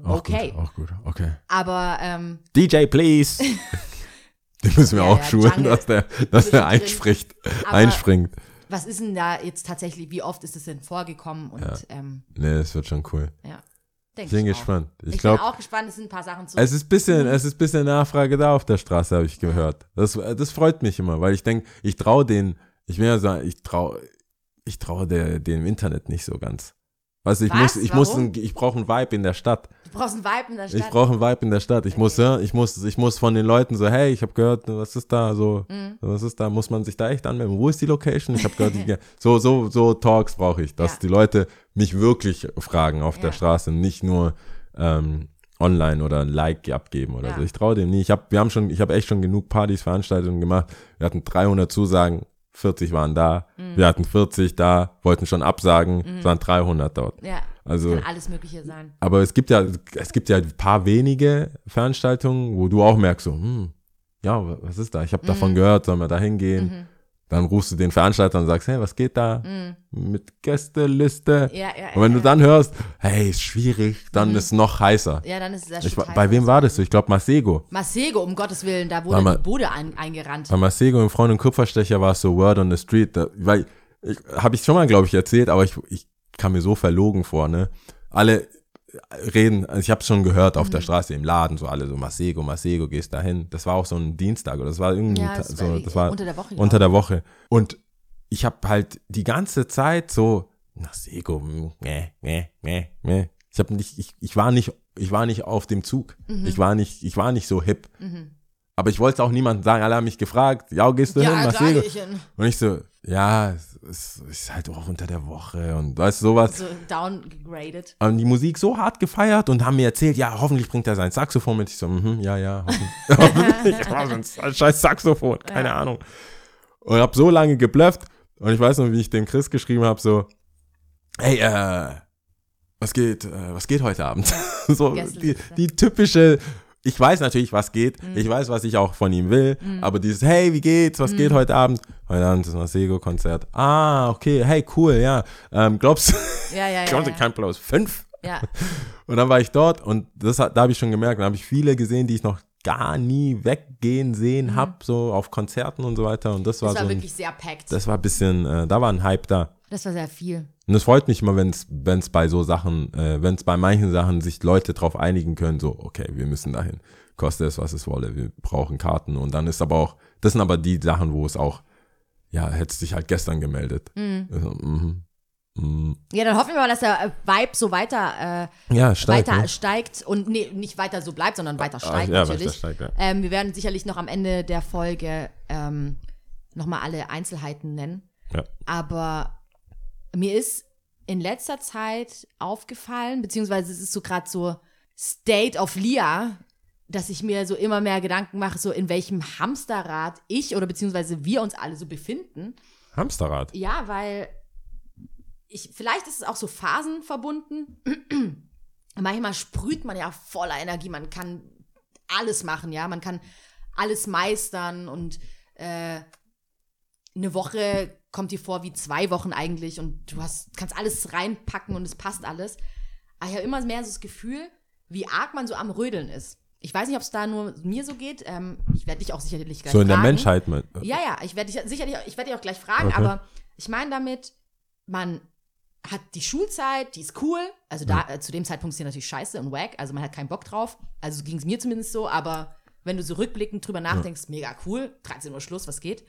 Auch
okay.
Gut, auch gut, okay.
Aber ähm,
DJ, please. Den müssen wir
Ja,
auch
ja,
schulen,
Jungle.
dass der, dass der einspricht,
Aber-
einspringt.
Was ist denn da jetzt tatsächlich, wie oft ist es denn vorgekommen? Und ja, ähm,
Nee, das wird schon cool.
ja.
Ich
Denke
bin
ich
gespannt. Ich,
Ich,
glaube,
bin auch gespannt, es sind ein paar Sachen zu.
es ist bisschen, es ist bisschen Nachfrage da auf der Straße, habe ich gehört. Das, das freut mich immer, weil ich denke, ich traue den, ich will ja sagen, ich traue, ich traue der, dem Internet nicht so ganz. Weißt du, ich
Was?
muss, ich muss, ein, ich brauche einen Vibe in der Stadt.
du brauchst einen Vibe in der Stadt.
Ich brauche einen Vibe in der Stadt. Ich muss, ja, ich muss, ich muss von den Leuten so, hey, ich habe gehört, was ist da so,
Mhm.
was ist da? Muss man sich da echt anmelden? Wo ist die Location? Ich habe gehört, die, so, so, so Talks brauche ich, dass
Ja.
die Leute mich wirklich fragen auf der
Ja.
Straße, nicht nur ähm, online oder ein Like abgeben oder so. Ich traue dem nie. Ich habe, wir haben schon, ich habe echt schon genug Partys, Veranstaltungen gemacht. Wir hatten 300 Zusagen. 40 waren da,
Mhm.
wir hatten 40 da, wollten schon absagen, es waren 300 dort.
ja,
Also,
kann alles Mögliche sein.
aber es gibt ja, es gibt ja ein paar wenige Veranstaltungen, wo du auch merkst, so, hm, ja, wa- was ist da? Ich habe davon gehört, sollen wir da hingehen? Dann rufst du den Veranstalter und sagst, hey, was geht da? Mit Gästeliste.
Ja, ja,
Und wenn
ja,
du dann hörst, hey, ist schwierig, dann
Mhm.
ist es noch heißer.
Ja, dann ist es sehr
Ich, wa- bei wem war das so? Ich glaube, Masego.
Masego, um Gottes Willen, da wurde die Bude ein, eingerannt.
Bei Masego im Freund und Kupferstecher war es so Word on the Street. Da, weil, ich, habe ich schon mal, glaube ich, erzählt, aber ich, ich kam mir so verlogen vor, ne? Alle reden, also ich habe es schon gehört auf
Mhm.
der Straße im Laden, so alle so Masego, Masego, gehst da hin. Das war auch so ein Dienstag oder das war irgendwie
Ja, das
so, das war
unter der Woche,
Unter der Woche. Und ich habe halt die ganze Zeit so Masego, nee, nee, nee, nee. Ich habe nicht, ich, ich war nicht, ich war nicht auf dem Zug.
Mhm.
Ich war nicht, ich war nicht so hip. Aber ich wollte es auch niemandem sagen. Alle haben mich gefragt, ja, gehst du hin,
ja, da
Masego?
hin.
Und ich so, ja, es ist, es ist halt auch unter der Woche und weißt du, sowas.
So downgraded.
Haben die Musik so hart gefeiert und haben mir erzählt, ja, hoffentlich bringt er sein Saxophon mit. Ich so, mhm, ja, ja, hoffentlich. ein scheiß Saxophon, keine Ahnung. Und hab so lange geblufft und ich weiß noch, wie ich dem Chris geschrieben habe, so, hey, äh, was geht, äh, was geht heute Abend? so, die, die typische, ich weiß natürlich, was geht,
Mhm.
ich weiß, was ich auch von ihm will, aber dieses, hey, wie geht's, was
Mhm.
geht heute Abend? Heute Abend ist ein Masego-Konzert. Ah, okay, hey, cool, ja. Ähm, glaubst du,
Ja, ja, ja.
glaubst du,
ja.
kein Plus fünf?
ja.
Und dann war ich dort und das, da habe ich schon gemerkt, da habe ich viele gesehen, die ich noch gar nie weggehen sehen hab, so auf Konzerten und so weiter. Und das war
Mhm. Das war
so ein,
wirklich sehr packed.
das war ein bisschen, äh, da war ein Hype da.
Das war sehr viel.
Und es freut mich immer, wenn es bei so Sachen, äh, wenn es bei manchen Sachen sich Leute drauf einigen können, so, okay, wir müssen dahin. Koste es, was es wolle, wir brauchen Karten. Und dann ist aber auch, das sind aber die Sachen, wo es auch, ja, hättest dich halt gestern gemeldet. Also, mhm. Mhm.
Ja, dann hoffen wir mal, dass der äh, Vibe so weiter, äh,
Ja, steigt.
weiter
ne?
steigt und nee, nicht weiter so bleibt, sondern weiter steigt
ja,
natürlich.
weiter steigt, ja.
ähm, wir werden sicherlich noch am Ende der Folge ähm, nochmal alle Einzelheiten nennen.
Ja.
Aber mir ist in letzter Zeit aufgefallen, beziehungsweise es ist so gerade so State of Lia, dass ich mir so immer mehr Gedanken mache, so in welchem Hamsterrad ich oder beziehungsweise wir uns alle so befinden.
Hamsterrad.
Ja, weil ich, vielleicht ist es auch so phasenverbunden. Manchmal sprüht man ja voller Energie, man kann alles machen, ja, man kann alles meistern und äh, eine Woche kommt dir vor wie zwei Wochen eigentlich und du hast, kannst alles reinpacken und es passt alles. Aber ich habe immer mehr so das Gefühl, wie arg man so am Rödeln ist. Ich weiß nicht, ob es da nur mir so geht. Ähm, ich werde dich auch sicherlich gleich
So in der
fragen.
Menschheit. Mit.
Ja, ja, ich werde dich sicherlich, ich werde dich auch gleich fragen,
Okay.
aber ich meine damit, man hat die Schulzeit, die ist cool. Also da, äh, zu dem Zeitpunkt ist die natürlich scheiße und wack, also man hat keinen Bock drauf. Also ging es mir zumindest so, aber wenn du so rückblickend drüber nachdenkst, mega cool, 13 Uhr Schluss, was geht?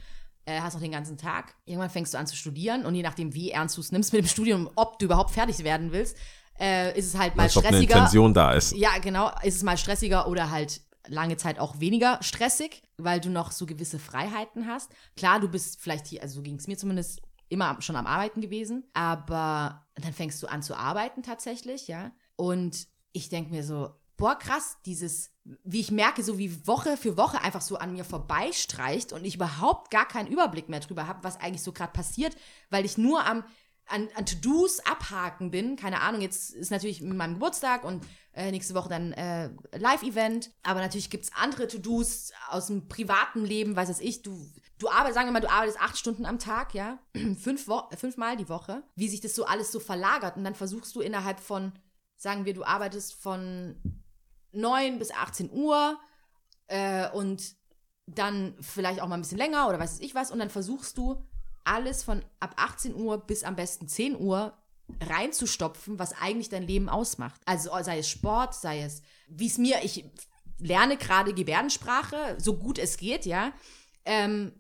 Äh, hast noch den ganzen Tag. Irgendwann fängst du an zu studieren und je nachdem, wie ernst du es nimmst mit dem Studium, ob du überhaupt fertig werden willst, äh, ist es halt mal
Als ob eine
stressiger.
Intention da ist.
Ja, genau. Ist es mal stressiger oder halt lange Zeit auch weniger stressig, weil du noch so gewisse Freiheiten hast. Klar, du bist vielleicht hier, also so ging es mir zumindest, immer schon am Arbeiten gewesen, aber dann fängst du an zu arbeiten tatsächlich, ja. Und ich denke mir so, boah, krass, dieses, wie ich merke, so wie Woche für Woche einfach so an mir vorbeistreicht und ich überhaupt gar keinen Überblick mehr drüber habe, was eigentlich so gerade passiert, weil ich nur am an, an To-Dos abhaken bin. Keine Ahnung, jetzt ist natürlich mit meinem Geburtstag und äh, nächste Woche dann äh, Live-Event. Aber natürlich gibt es andere To-Dos aus dem privaten Leben, weiß es ich. Du, du arbeitest, sagen wir mal, du arbeitest acht Stunden am Tag, ja, Fünf fünfmal die Woche. Wie sich das so alles so verlagert. Und dann versuchst du innerhalb von, sagen wir, du arbeitest von 9 bis 18 Uhr äh, und dann vielleicht auch mal ein bisschen länger oder weiß ich was. Und dann versuchst du alles von ab 18 Uhr bis am besten 10 Uhr reinzustopfen, was eigentlich dein Leben ausmacht. Also sei es Sport, sei es, wie es mir, ich lerne gerade Gebärdensprache, so gut es geht, ja. Ähm,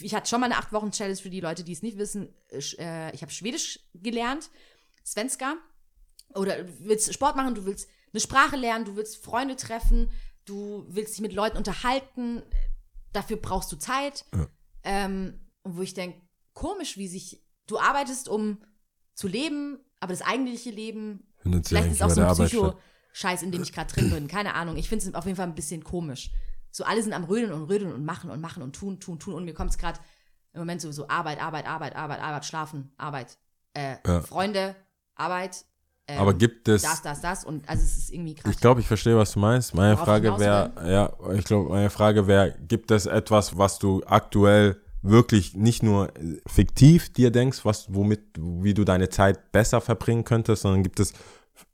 ich hatte schon mal eine 8-Wochen-Challenge für die Leute, die es nicht wissen. Äh, ich habe Schwedisch gelernt, Svenska. Oder du willst Sport machen, du willst eine Sprache lernen, du willst Freunde treffen, du willst dich mit Leuten unterhalten. Dafür brauchst du Zeit.
Ja.
Ähm, und wo ich denke, komisch, wie sich, du arbeitest, um zu leben, aber das eigentliche Leben, vielleicht ist auch so ein. Psycho-Scheiß, in dem ich gerade drin bin. Keine Ahnung. Ich finde es auf jeden Fall ein bisschen komisch. So alle sind am Rödeln und Rödeln und machen und machen und tun, tun, tun. Und mir kommt es gerade im Moment sowieso Arbeit, Arbeit, Arbeit, Arbeit, Arbeit, Schlafen, Arbeit. Äh,
Ja.
Freunde, Arbeit. ähm,
Aber gibt es,
das, das, das. Und also es ist irgendwie krass.
ich glaube, ich verstehe, was du meinst. Meine
Worauf
Frage wäre, ja, ich glaube, meine Frage wäre, gibt es etwas, was du aktuell wirklich nicht nur äh, fiktiv dir denkst, was, womit, wie du deine Zeit besser verbringen könntest, sondern gibt es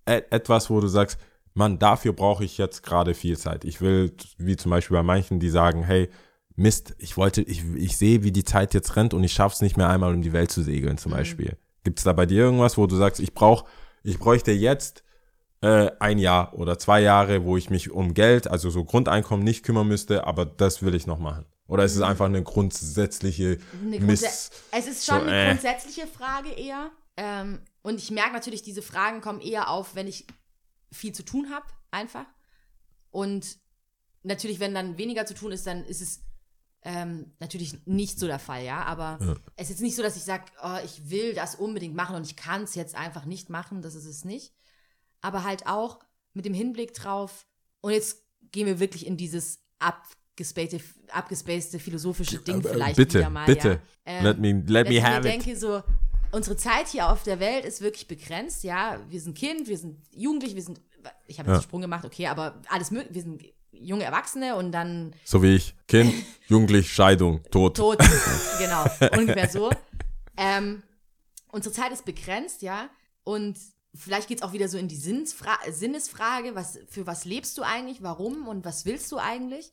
e etwas, wo du sagst, Mann, dafür brauche ich jetzt gerade viel Zeit. Ich will, wie zum Beispiel bei manchen, die sagen, hey, Mist, ich wollte, ich, ich sehe, wie die Zeit jetzt rennt und ich schaff's nicht mehr einmal um die Welt zu segeln,
Mhm.
zum Beispiel. Gibt es da bei dir irgendwas, wo du sagst, ich brauche, ich bräuchte jetzt äh, ein Jahr oder zwei Jahre, wo ich mich um Geld, also so Grundeinkommen nicht kümmern müsste, aber das will ich noch machen? Oder ist es einfach eine grundsätzliche
Eine
Miss?
Grundsä- es ist schon
so,
eine
äh.
grundsätzliche Frage eher. Ähm, und ich merke natürlich, diese Fragen kommen eher auf, wenn ich viel zu tun habe, einfach. Und natürlich, wenn dann weniger zu tun ist, dann ist es ähm, natürlich nicht so der Fall, ja. Aber
Ja.
es ist jetzt nicht so, dass ich sage, oh, ich will das unbedingt machen und ich kann es jetzt einfach nicht machen, das ist es nicht. Aber halt auch mit dem Hinblick drauf, und jetzt gehen wir wirklich in dieses abgespacete, abgespacete philosophische Ding
Äh,
vielleicht
bitte,
wieder mal.
bitte.
Ja. Ähm,
let me, let
dass
me
ich
have it.
denke, so, unsere Zeit hier auf der Welt ist wirklich begrenzt, ja. Wir sind Kind, wir sind Jugendlich, wir sind, ich habe jetzt
Ja.
einen Sprung gemacht, okay, aber alles möglich, wir sind junge Erwachsene und dann
So wie ich. Kind, Jugendlich, Scheidung, Tod.
tot. genau, ungefähr so. Ähm, unsere Zeit ist begrenzt, ja. Und vielleicht geht es auch wieder so in die Sinnsfra Sinnesfrage, was, für was lebst du eigentlich, warum und was willst du eigentlich?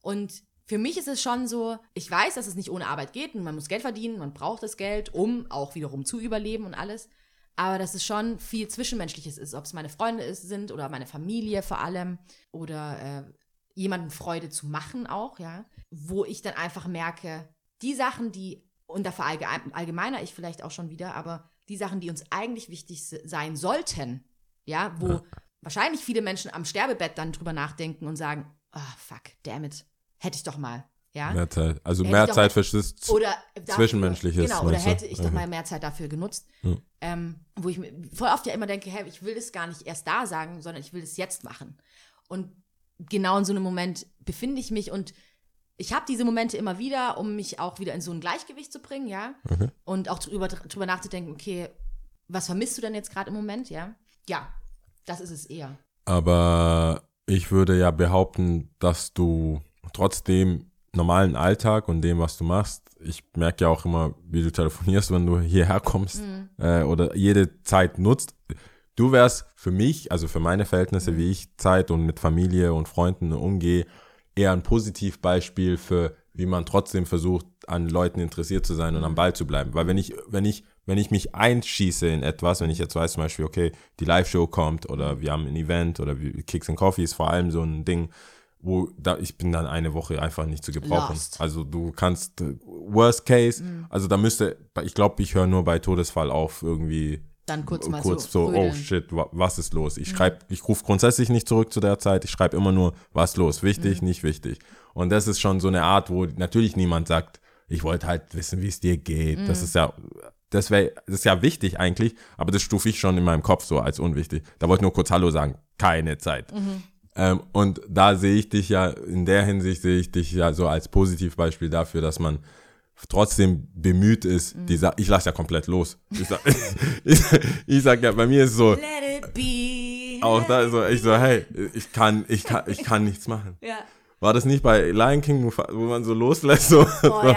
Und für mich ist es schon so, ich weiß, dass es nicht ohne Arbeit geht und man muss Geld verdienen, man braucht das Geld, um auch wiederum zu überleben und alles. Aber dass es schon viel Zwischenmenschliches ist, ob es meine Freunde ist, sind oder meine Familie vor allem oder äh, jemandem Freude zu machen auch, ja. Wo ich dann einfach merke, die Sachen, die, und da verallgemeiner ich vielleicht auch schon wieder, aber die Sachen, die uns eigentlich wichtig se- sein sollten, ja, wo wahrscheinlich viele Menschen am Sterbebett dann drüber nachdenken und sagen, ah, fuck, damn it, hätte ich doch mal, ja.
Mehr Zeit. Also
Hätte
mehr
doch-
Zeit für
Oder dafür,
Zwischenmenschliches,
Genau, oder hätte ich doch
Okay.
mal mehr Zeit dafür genutzt.
Hm.
Ähm, wo ich mir voll oft ja immer denke, hey, ich will das gar nicht erst da sagen, sondern ich will das jetzt machen. Und genau in so einem Moment befinde ich mich und ich habe diese Momente immer wieder, um mich auch wieder in so ein Gleichgewicht zu bringen, ja. Und auch drüber, drüber nachzudenken, okay, was vermisst du denn jetzt gerade im Moment, ja? Ja, das ist es eher.
Aber ich würde ja behaupten, dass du trotzdem normalen Alltag und dem, was du machst, ich merke ja auch immer, wie du telefonierst, wenn du hierher kommst äh, oder jede Zeit nutzt. Du wärst für mich, also für meine Verhältnisse, wie ich Zeit und mit Familie und Freunden umgehe, eher ein Positivbeispiel für, wie man trotzdem versucht, an Leuten interessiert zu sein und am Ball zu bleiben. Weil wenn ich, wenn ich, wenn ich mich einschieße in etwas, wenn ich jetzt weiß zum Beispiel, okay, die Live-Show kommt oder wir haben ein Event oder Kicks and Coffee ist vor allem so ein Ding, wo da ich bin dann eine Woche einfach nicht zu gebrauchen.
Lost.
Also du kannst äh, Worst Case, also da müsste, ich glaube, ich höre nur bei Todesfall auf irgendwie
Dann kurz mal
kurz
so.
so, oh shit, wa- was ist los? Ich schreibe, ich rufe grundsätzlich nicht zurück zu der Zeit, ich schreibe immer nur, was los, wichtig,
Mhm.
nicht wichtig. Und das ist schon so eine Art, wo natürlich niemand sagt, ich wollte halt wissen, wie es dir geht.
Mhm.
Das ist ja, das wäre, das ist ja wichtig eigentlich, aber das stufe ich schon in meinem Kopf so als unwichtig. Da wollte ich nur kurz Hallo sagen, keine Zeit.
Mhm.
Ähm, und da sehe ich dich ja, in der Hinsicht sehe ich dich ja so als Positivbeispiel dafür, dass man trotzdem bemüht ist,
Mhm.
die Sa ich lasse ja komplett los. Ich sag, ich, ich sag ja, bei mir ist es so,
Let it be.
auch da so, ich so, hey, ich kann, ich kann, ich kann nichts machen.
Ja.
War das nicht bei Lion King, wo man so loslässt, so,
Oh ja,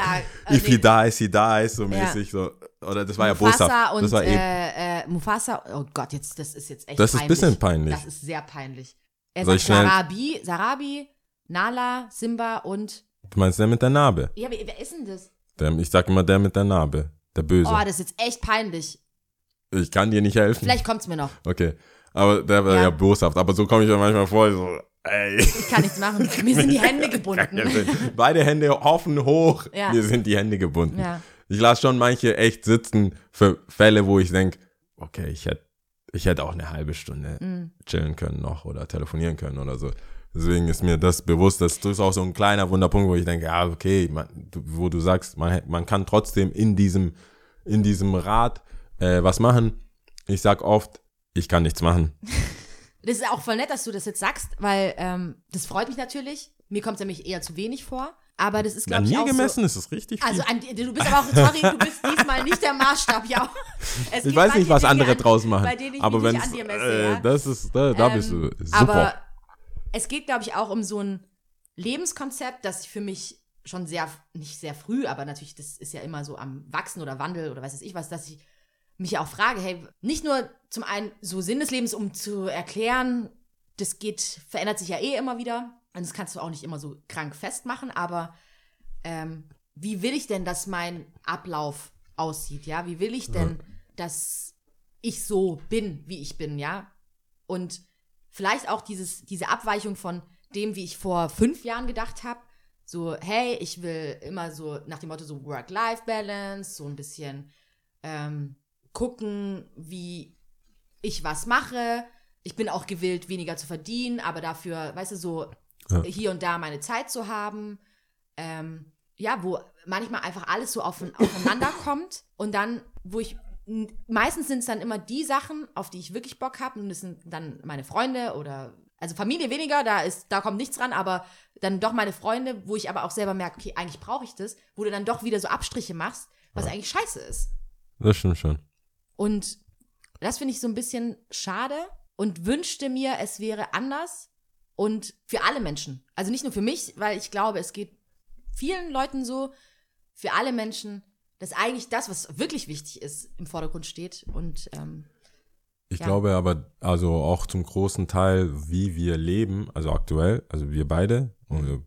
if he
nee.
dies, he dies, so
Ja.
mäßig, so, oder das war ja
Mufasa
boshaft.
und
Das war
äh, äh, Mufasa, oh Gott, jetzt, das ist jetzt echt
Das ist
peinlich.
bisschen peinlich.
Das ist sehr peinlich. Er
Soll
sagt
ich schnell-
Sarabi, Sarabi, Nala, Simba und,
du meinst der mit der Narbe?
ja, wer, wer ist denn das?
Der, ich sag immer der mit der Narbe, der Böse.
Oh, das ist jetzt echt peinlich.
ich kann dir nicht helfen.
Vielleicht kommt's mir noch.
Okay. Aber der war ja,
Ja.
boshaft. Aber so komme ich mir manchmal vor, so, ey.
Ich kann nichts machen. Mir sind die Hände gebunden.
Beide Hände offen hoch.
Ja.
Mir sind die Hände gebunden.
Ja.
Ich lasse schon manche echt sitzen für Fälle, wo ich denke, okay, ich hätte ich hätte auch eine halbe Stunde
Mhm.
chillen können noch oder telefonieren können oder so. Deswegen ist mir das bewusst, das ist auch so ein kleiner Wunderpunkt, wo ich denke, ja, okay, man, wo du sagst, man, man kann trotzdem in diesem, in diesem Rad äh, was machen. Ich sag oft, ich kann nichts machen.
Das ist auch voll nett, dass du das jetzt sagst, weil ähm, das freut mich natürlich. Mir kommt es nämlich eher zu wenig vor. Aber das ist, glaube ich,
mir
auch
gemessen ist es richtig
so.
viel.
Also an, du bist aber auch, sorry, du bist diesmal nicht der Maßstab, ja. Es
ich weiß nicht, was andere
an-
draus machen.
Bei denen ich
aber wenn
an dir messe,
äh,
ja.
das ist, da, da bist du
Ähm,
super.
Aber es geht, glaube ich, auch um so ein Lebenskonzept, das ich für mich schon sehr, nicht sehr früh, aber natürlich, das ist ja immer so am Wachsen oder Wandel oder weiß es ich was, dass ich mich auch frage, hey, nicht nur zum einen so Sinn des Lebens, um zu erklären, das geht, verändert sich ja eh immer wieder. Und das kannst du auch nicht immer so krank festmachen, aber ähm, wie will ich denn, dass mein Ablauf aussieht, ja? Wie will ich denn, dass ich so bin, wie ich bin, ja? Und vielleicht auch dieses, diese Abweichung von dem, wie ich vor fünf Jahren gedacht habe. So, hey, ich will immer so nach dem Motto so Work-Life-Balance, so ein bisschen ähm, gucken, wie ich was mache. Ich bin auch gewillt, weniger zu verdienen, aber dafür, weißt du, so
Ja.
hier und da meine Zeit zu haben. Ähm, ja, wo manchmal einfach alles so auf, aufeinander kommt und dann, wo ich meistens sind es dann immer die Sachen, auf die ich wirklich Bock habe und das sind dann meine Freunde oder also Familie weniger, da ist da kommt nichts dran, aber dann doch meine Freunde, wo ich aber auch selber merke, okay, eigentlich brauche ich das, wo du dann doch wieder so Abstriche machst, was eigentlich scheiße ist.
das stimmt schon.
Und das finde ich so ein bisschen schade und wünschte mir, es wäre anders und für alle Menschen. Also nicht nur für mich, weil ich glaube, es geht vielen Leuten so, für alle Menschen, dass eigentlich das, was wirklich wichtig ist, im Vordergrund steht. Und ähm,
Ich
Ja.
glaube aber, also auch zum großen Teil, wie wir leben, also aktuell, also wir beide, und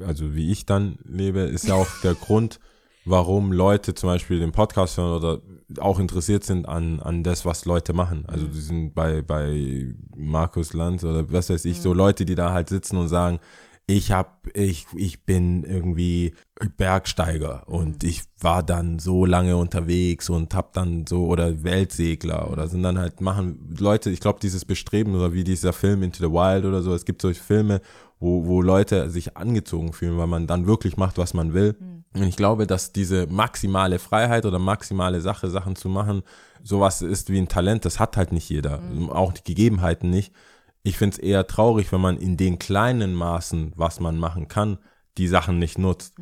also wie ich dann lebe, ist ja auch der Grund, warum Leute zum Beispiel den Podcast hören oder auch interessiert sind an, an das, was Leute machen. Also die sind bei, bei Markus Lanz oder was weiß ich, so Leute, die da halt sitzen und sagen, ich hab, ich, ich bin irgendwie Bergsteiger und ich war dann so lange unterwegs und hab dann so, oder Weltsegler oder sind dann halt, machen Leute, ich glaube, dieses Bestreben oder wie dieser Film Into the Wild oder so, es gibt solche Filme, wo, wo Leute sich angezogen fühlen, weil man dann wirklich macht, was man will. Und ich glaube, dass diese maximale Freiheit oder maximale Sache, Sachen zu machen, sowas ist wie ein Talent, das hat halt nicht jeder. Auch die Gegebenheiten nicht. ich finde es eher traurig, wenn man in den kleinen Maßen, was man machen kann, die Sachen nicht nutzt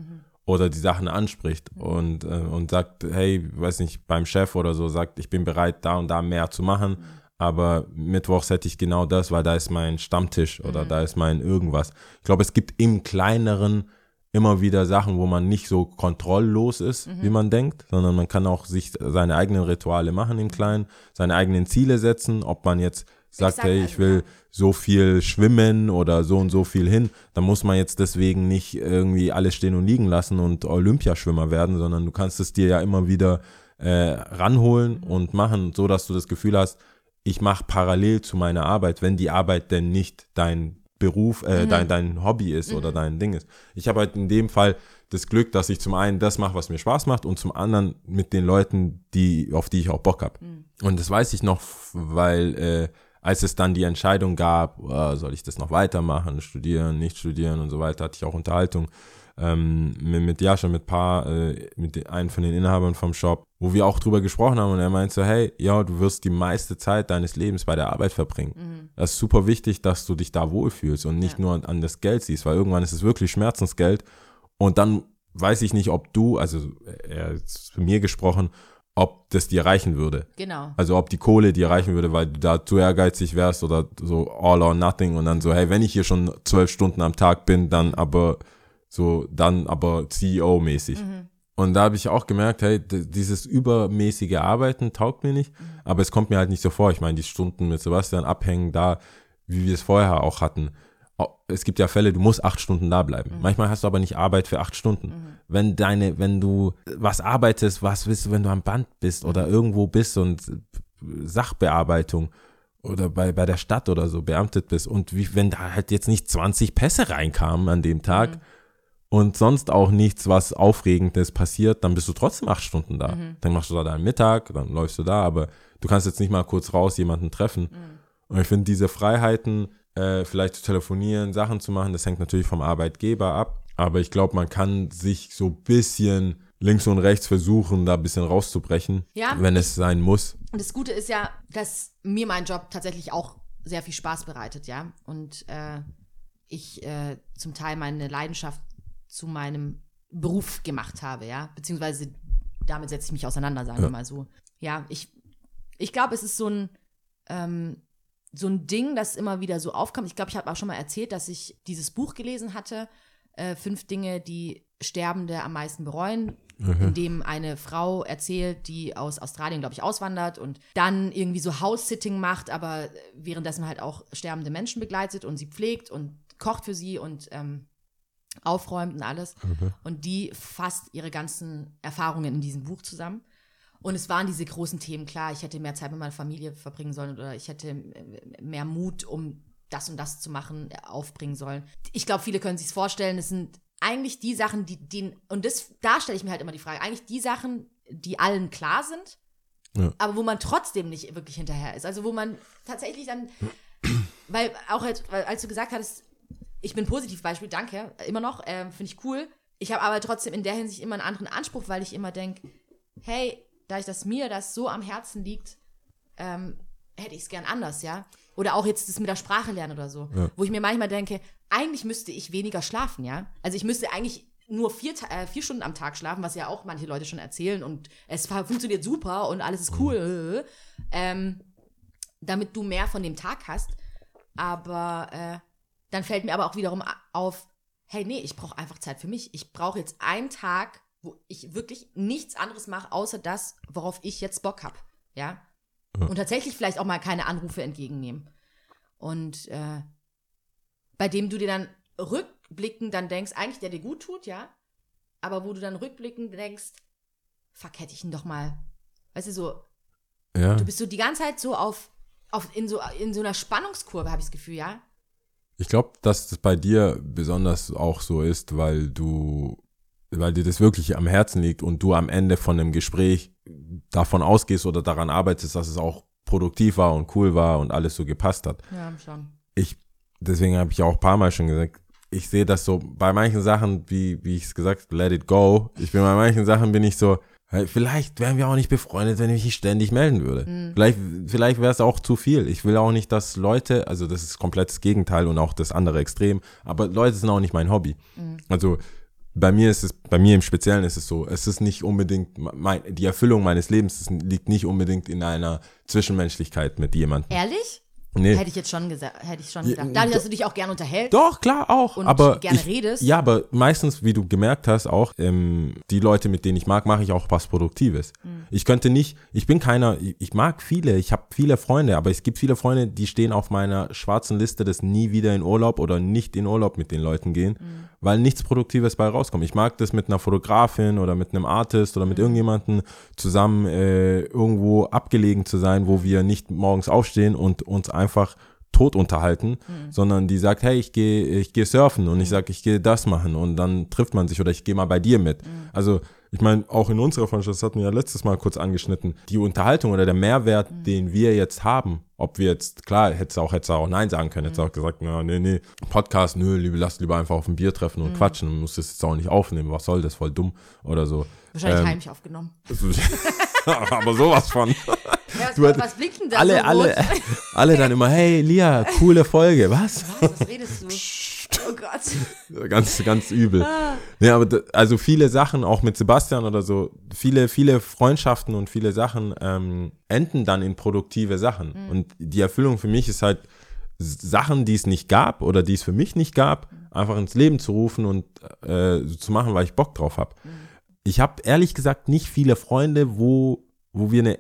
oder die Sachen anspricht und, äh, und sagt, hey, weiß nicht, beim Chef oder so sagt, ich bin bereit, da und da mehr zu machen, aber mittwochs hätte ich genau das, weil da ist mein Stammtisch oder da ist mein irgendwas. Ich glaube, es gibt im kleineren immer wieder Sachen, wo man nicht so kontrolllos ist, wie man denkt, sondern man kann auch sich seine eigenen Rituale machen im Kleinen, seine eigenen Ziele setzen, ob man jetzt sagt,
Exakt,
hey,
also,
ich will
ja.
so viel schwimmen oder so und so viel hin, dann muss man jetzt deswegen nicht irgendwie alles stehen und liegen lassen und Olympiaschwimmer werden, sondern du kannst es dir ja immer wieder äh, ranholen und machen, so dass du das Gefühl hast, ich mache parallel zu meiner Arbeit, wenn die Arbeit denn nicht dein Beruf, äh, dein, dein Hobby ist oder dein Ding ist. Ich habe halt in dem Fall das Glück, dass ich zum einen das mache, was mir Spaß macht und zum anderen mit den Leuten, die, auf die ich auch Bock habe. Und das weiß ich noch, weil äh, als es dann die Entscheidung gab, äh, soll ich das noch weitermachen, studieren, nicht studieren und so weiter, hatte ich auch Unterhaltung ähm, mit, mit Jascha, mit Paar, äh, mit den- einem von den Inhabern vom Shop, wo wir auch drüber gesprochen haben und er meinte so, hey, ja, du wirst die meiste Zeit deines Lebens bei der Arbeit verbringen. Das ist super wichtig, dass du dich da wohlfühlst und nicht
Ja.
nur an, an das Geld siehst, weil irgendwann ist es wirklich Schmerzensgeld und dann weiß ich nicht, ob du, also er hat zu mir gesprochen, ob das dir reichen würde.
Genau.
Also ob die Kohle dir reichen würde, weil du da zu ehrgeizig wärst oder so all or nothing und dann so, hey, wenn ich hier schon zwölf Stunden am Tag bin, dann aber so, dann aber CEO-mäßig. Und da habe ich auch gemerkt, hey, dieses übermäßige Arbeiten taugt mir nicht, aber es kommt mir halt nicht so vor. Ich meine, die Stunden mit Sebastian abhängen da, wie wir es vorher auch hatten. Es gibt ja Fälle, du musst acht Stunden da bleiben. Manchmal hast du aber nicht Arbeit für acht Stunden. Wenn deine, wenn du was arbeitest, was willst du, wenn du am Band bist oder irgendwo bist und Sachbearbeitung oder bei, bei der Stadt oder so beamtet bist und wie, wenn da halt jetzt nicht 20 Pässe reinkamen an dem Tag und sonst auch nichts, was Aufregendes passiert, dann bist du trotzdem acht Stunden da. Dann machst du da deinen Mittag, dann läufst du da, aber du kannst jetzt nicht mal kurz raus jemanden treffen. Und ich finde diese Freiheiten, äh, vielleicht zu telefonieren, Sachen zu machen, das hängt natürlich vom Arbeitgeber ab. Aber ich glaube, man kann sich so ein bisschen links und rechts versuchen, da ein bisschen rauszubrechen,
Ja.
wenn es sein muss.
Und das Gute ist ja, dass mir mein Job tatsächlich auch sehr viel Spaß bereitet, ja. Und äh, ich äh, zum Teil meine Leidenschaft zu meinem Beruf gemacht habe, ja. Beziehungsweise damit setze ich mich auseinander, sagen wir mal so. Ja, ich, ich glaube, es ist so ein, ähm, so ein Ding, das immer wieder so aufkommt. Ich glaube, ich habe auch schon mal erzählt, dass ich dieses Buch gelesen hatte, äh, Fünf Dinge, die Sterbende am meisten bereuen, in dem eine Frau erzählt, die aus Australien, glaube ich, auswandert und dann irgendwie so House-Sitting macht, aber währenddessen halt auch sterbende Menschen begleitet und sie pflegt und kocht für sie und ähm, aufräumt und alles. Und die fasst ihre ganzen Erfahrungen in diesem Buch zusammen. Und es waren diese großen Themen, klar, ich hätte mehr Zeit mit meiner Familie verbringen sollen oder ich hätte äh, mehr Mut, um das und das zu machen, äh, aufbringen sollen. Ich glaube, viele können sich es vorstellen, es sind eigentlich die Sachen, die den, und das, da stelle ich mir halt immer die Frage, eigentlich die Sachen, die allen klar sind,
Ja.
aber wo man trotzdem nicht wirklich hinterher ist. Also wo man tatsächlich dann, weil auch als, als du gesagt hattest, ich bin positiv Beispiel, danke, äh, immer noch, ähm, finde ich cool. Ich habe aber trotzdem in der Hinsicht immer einen anderen Anspruch, weil ich immer denke, hey, da ich das mir das so am Herzen liegt, ähm, hätte ich es gern anders, ja. Oder auch jetzt das mit der Sprache lernen oder so.
Ja.
Wo ich mir manchmal denke, eigentlich müsste ich weniger schlafen, ja. Also ich müsste eigentlich nur vier, äh, vier Stunden am Tag schlafen, was ja auch manche Leute schon erzählen und es funktioniert super und alles ist cool. Ähm, damit du mehr von dem Tag hast. Aber äh, dann fällt mir aber auch wiederum auf, hey, nee, ich brauche einfach Zeit für mich. Ich brauche jetzt einen Tag, wo ich wirklich nichts anderes mache, außer das, worauf ich jetzt Bock habe. Ja? Und tatsächlich vielleicht auch mal keine Anrufe entgegennehmen. Und äh, bei dem du dir dann rückblickend dann denkst, eigentlich der dir gut tut, ja, aber wo du dann rückblickend denkst, fuck, hätte ich ihn doch mal, weißt du, so,
Ja.
du bist so die ganze Zeit so auf, auf in, so, in so einer Spannungskurve, habe ich das Gefühl, ja.
Ich glaube, dass das bei dir besonders auch so ist, weil du, weil dir das wirklich am Herzen liegt und du am Ende von einem Gespräch davon ausgehst oder daran arbeitest, dass es auch produktiv war und cool war und alles so gepasst hat.
Ja, schon.
Ich, deswegen habe ich auch ein paar Mal schon gesagt, ich sehe das so bei manchen Sachen, wie, wie ich es gesagt habe, let it go. Ich bin bei manchen Sachen bin ich so, Vielleicht wären wir auch nicht befreundet, wenn ich mich ständig melden würde.
Mhm.
Vielleicht, vielleicht wäre es auch zu viel. Ich will auch nicht, dass Leute, also das ist komplett das Gegenteil und auch das andere Extrem, aber Leute sind auch nicht mein Hobby.
Mhm.
Also bei mir ist es, bei mir im Speziellen ist es so, es ist nicht unbedingt, mein, die Erfüllung meines Lebens liegt nicht unbedingt in einer Zwischenmenschlichkeit mit jemandem.
Ehrlich?
Nee.
Hätte ich jetzt schon gesagt, hätte ich schon gedacht. Dadurch, dass du dich auch gern unterhältst.
Doch, klar, auch.
Und
aber
gerne
ich,
redest.
Ja, aber meistens, wie du gemerkt hast, auch ähm, die Leute, mit denen ich mag, mache ich auch was Produktives.
Mhm.
Ich könnte nicht, ich bin keiner, ich, mag viele, ich habe viele Freunde, aber es gibt viele Freunde, die stehen auf meiner schwarzen Liste des nie wieder in Urlaub oder nicht in Urlaub mit den Leuten gehen,
Mhm.
Weil nichts Produktives bei rauskommt. Ich mag das mit einer Fotografin oder mit einem Artist oder mit
Mhm.
irgendjemandem zusammen äh, irgendwo abgelegen zu sein, wo wir nicht morgens aufstehen und uns einfach tot unterhalten, sondern die sagt, hey, ich gehe ich gehe surfen und ich sage, ich gehe das machen und dann trifft man sich oder ich gehe mal bei dir mit. Also ich meine, auch in unserer Freundschaft, das hatten wir ja letztes Mal kurz angeschnitten, die Unterhaltung oder der Mehrwert, den wir jetzt haben, ob wir jetzt, klar, hättest du auch, hättest du auch Nein sagen können, hättest du auch gesagt, na, nee, nee, Podcast, nö, liebe, lass lieber einfach auf ein Bier treffen und quatschen, du musst es jetzt auch nicht aufnehmen, was soll das, voll dumm oder so.
Wahrscheinlich
Ähm,
heimlich aufgenommen.
aber sowas von.
Ja, was,
Du
was blinkt denn da
Alle,
so
alle, alle dann immer, hey, Lia, coole Folge, was?
Was, was redest du? Oh Gott.
ganz, ganz übel. Ja, aber also viele Sachen, auch mit Sebastian oder so, viele, viele Freundschaften und viele Sachen ähm, enden dann in produktive Sachen. Und die Erfüllung für mich ist halt Sachen, die es nicht gab oder die es für mich nicht gab, einfach ins Leben zu rufen und äh, zu machen, weil ich Bock drauf habe. Ich habe ehrlich gesagt nicht viele Freunde, wo, wo wir eine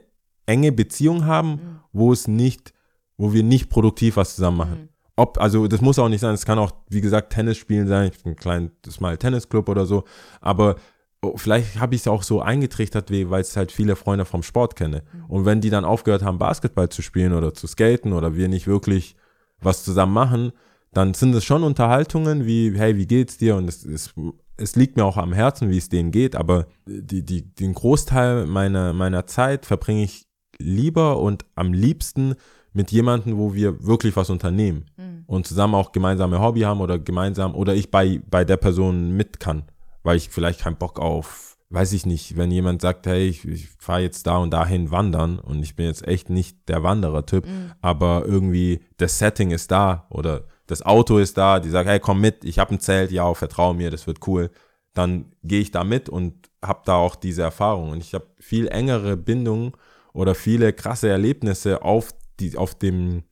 enge Beziehung haben, wo es nicht, wo wir nicht produktiv was zusammen machen. Ob, also das muss auch nicht sein, es kann auch, wie gesagt, Tennis spielen sein, ich bin ein kleines Mal Tennisclub oder so, aber oh, vielleicht habe ich es auch so eingetrichtert, weil es halt viele Freunde vom Sport kenne. Und wenn die dann aufgehört haben, Basketball zu spielen oder zu skaten oder wir nicht wirklich was zusammen machen, dann sind es schon Unterhaltungen wie, hey, wie geht's dir? Und es, es, es liegt mir auch am Herzen, wie es denen geht, aber die, die, den Großteil meiner, meiner Zeit verbringe ich lieber und am liebsten mit jemandem, wo wir wirklich was unternehmen und zusammen auch gemeinsame Hobby haben oder gemeinsam oder ich bei, bei der Person mit kann, weil ich vielleicht keinen Bock auf, weiß ich nicht, wenn jemand sagt, hey, ich, ich fahre jetzt da und dahin wandern und ich bin jetzt echt nicht der Wanderer-Typ, aber irgendwie das Setting ist da oder das Auto ist da, die sagt, hey, komm mit, ich habe ein Zelt, ja, vertrau mir, das wird cool, dann gehe ich da mit und habe da auch diese Erfahrung und ich habe viel engere Bindungen oder viele krasse Erlebnisse auf die auf dem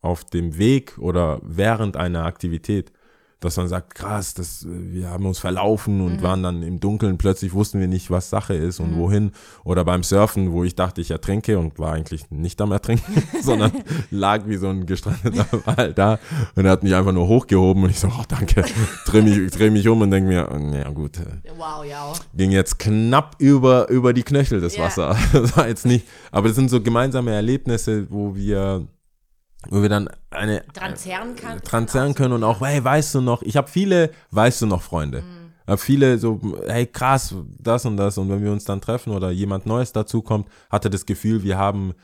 auf dem Weg oder während einer Aktivität, dass man sagt, krass, das, wir haben uns verlaufen und waren dann im Dunkeln, plötzlich wussten wir nicht, was Sache ist und wohin. Oder beim Surfen, wo ich dachte, ich ertrinke und war eigentlich nicht am Ertrinken, sondern lag wie so ein gestrandeter Wal da und er hat mich einfach nur hochgehoben und ich so, oh danke, dreh mich, dreh mich um und denke mir, oh, naja gut, äh,
Wow, ja.
ging jetzt knapp über, über die Knöchel das
Ja.
Wasser. Das war jetzt nicht, aber das sind so gemeinsame Erlebnisse, wo wir, wo wir dann eine
Dran zerren kann.
dran zerren können und auch, hey, weißt du noch, ich habe viele, weißt du noch, Freunde. Ich hab viele so, hey, krass, das und das. Und wenn wir uns dann treffen oder jemand Neues dazukommt, hatte das Gefühl, wir haben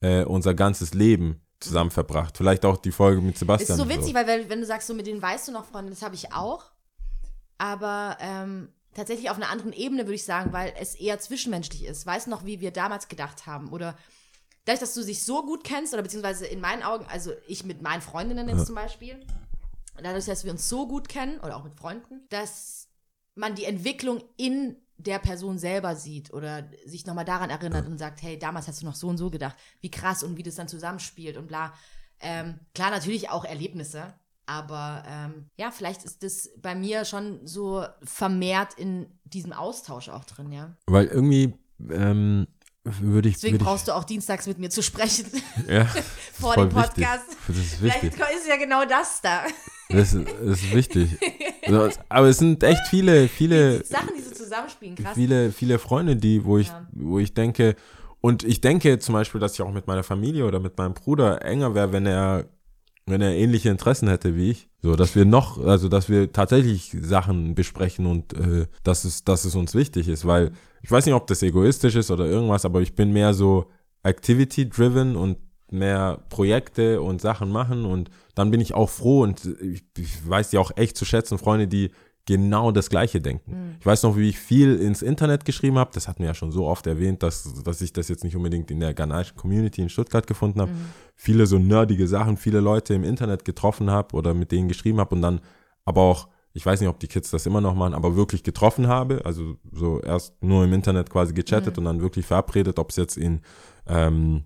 äh, unser ganzes Leben zusammen verbracht. Vielleicht auch die Folge mit
Ist
Sebastian.
so
und
witzig, weil wenn, wenn du sagst, so mit denen weißt du noch, Freunde, das habe ich auch. Aber ähm, tatsächlich auf einer anderen Ebene würde ich sagen, weil es eher zwischenmenschlich ist. Weißt du noch, wie wir damals gedacht haben? Oder dadurch, dass du dich so gut kennst, oder beziehungsweise in meinen Augen, also ich mit meinen Freundinnen jetzt zum Beispiel, dadurch, dass wir uns so gut kennen, oder auch mit Freunden, dass man die Entwicklung in der Person selber sieht oder sich nochmal daran erinnert und sagt, hey, damals hast du noch so und so gedacht, wie krass und wie das dann zusammenspielt und bla. Ähm, klar, natürlich auch Erlebnisse, aber ähm, ja, vielleicht ist das bei mir schon so vermehrt in diesem Austausch auch drin, ja.
Weil irgendwie ähm, würde ich.
Deswegen
würd ich
brauchst du auch dienstags mit mir zu sprechen
ja,
vor dem
wichtig.
Podcast.
Das ist
Vielleicht
wichtig.
ist ja genau das da.
Das ist, das ist wichtig. Aber es sind echt viele, viele,
Sachen, die so zusammenspielen, krass.
viele, viele Freunde, die, wo ich,
Ja.
wo ich denke, und ich denke zum Beispiel, dass ich auch mit meiner Familie oder mit meinem Bruder enger wäre, wenn er, wenn er ähnliche Interessen hätte wie ich. So, dass wir noch, also dass wir tatsächlich Sachen besprechen und äh, dass es, dass es uns wichtig ist, weil ich weiß nicht, ob das egoistisch ist oder irgendwas, aber ich bin mehr so activity-driven und mehr Projekte und Sachen machen und dann bin ich auch froh und ich, ich weiß die auch echt zu schätzen, Freunde, die genau das Gleiche denken. Ich weiß noch, wie ich viel ins Internet geschrieben habe. Das hatten wir ja schon so oft erwähnt, dass, dass ich das jetzt nicht unbedingt in der ghanaischen Community in Stuttgart gefunden habe. Viele so nerdige Sachen, viele Leute im Internet getroffen habe oder mit denen geschrieben habe und dann aber auch, ich weiß nicht, ob die Kids das immer noch machen, aber wirklich getroffen habe. Also so erst nur im Internet quasi gechattet und dann wirklich verabredet, ob es jetzt in, ähm,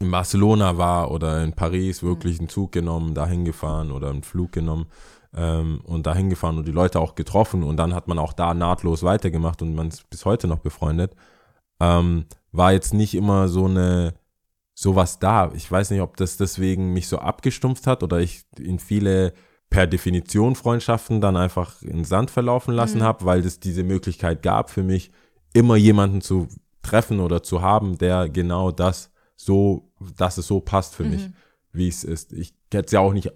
in Barcelona war oder in Paris, wirklich einen Zug genommen, dahin gefahren oder einen Flug genommen ähm, und dahin gefahren und die Leute auch getroffen und dann hat man auch da nahtlos weitergemacht und man ist bis heute noch befreundet. Ähm, war jetzt nicht immer so eine sowas da. Ich weiß nicht, ob das deswegen mich so abgestumpft hat oder ich in viele per Definition Freundschaften dann einfach in Sand verlaufen lassen habe, weil es diese Möglichkeit gab für mich, immer jemanden zu treffen oder zu haben, der genau das so, dass es so passt für mich, wie es ist. Ich hätte es ja auch nicht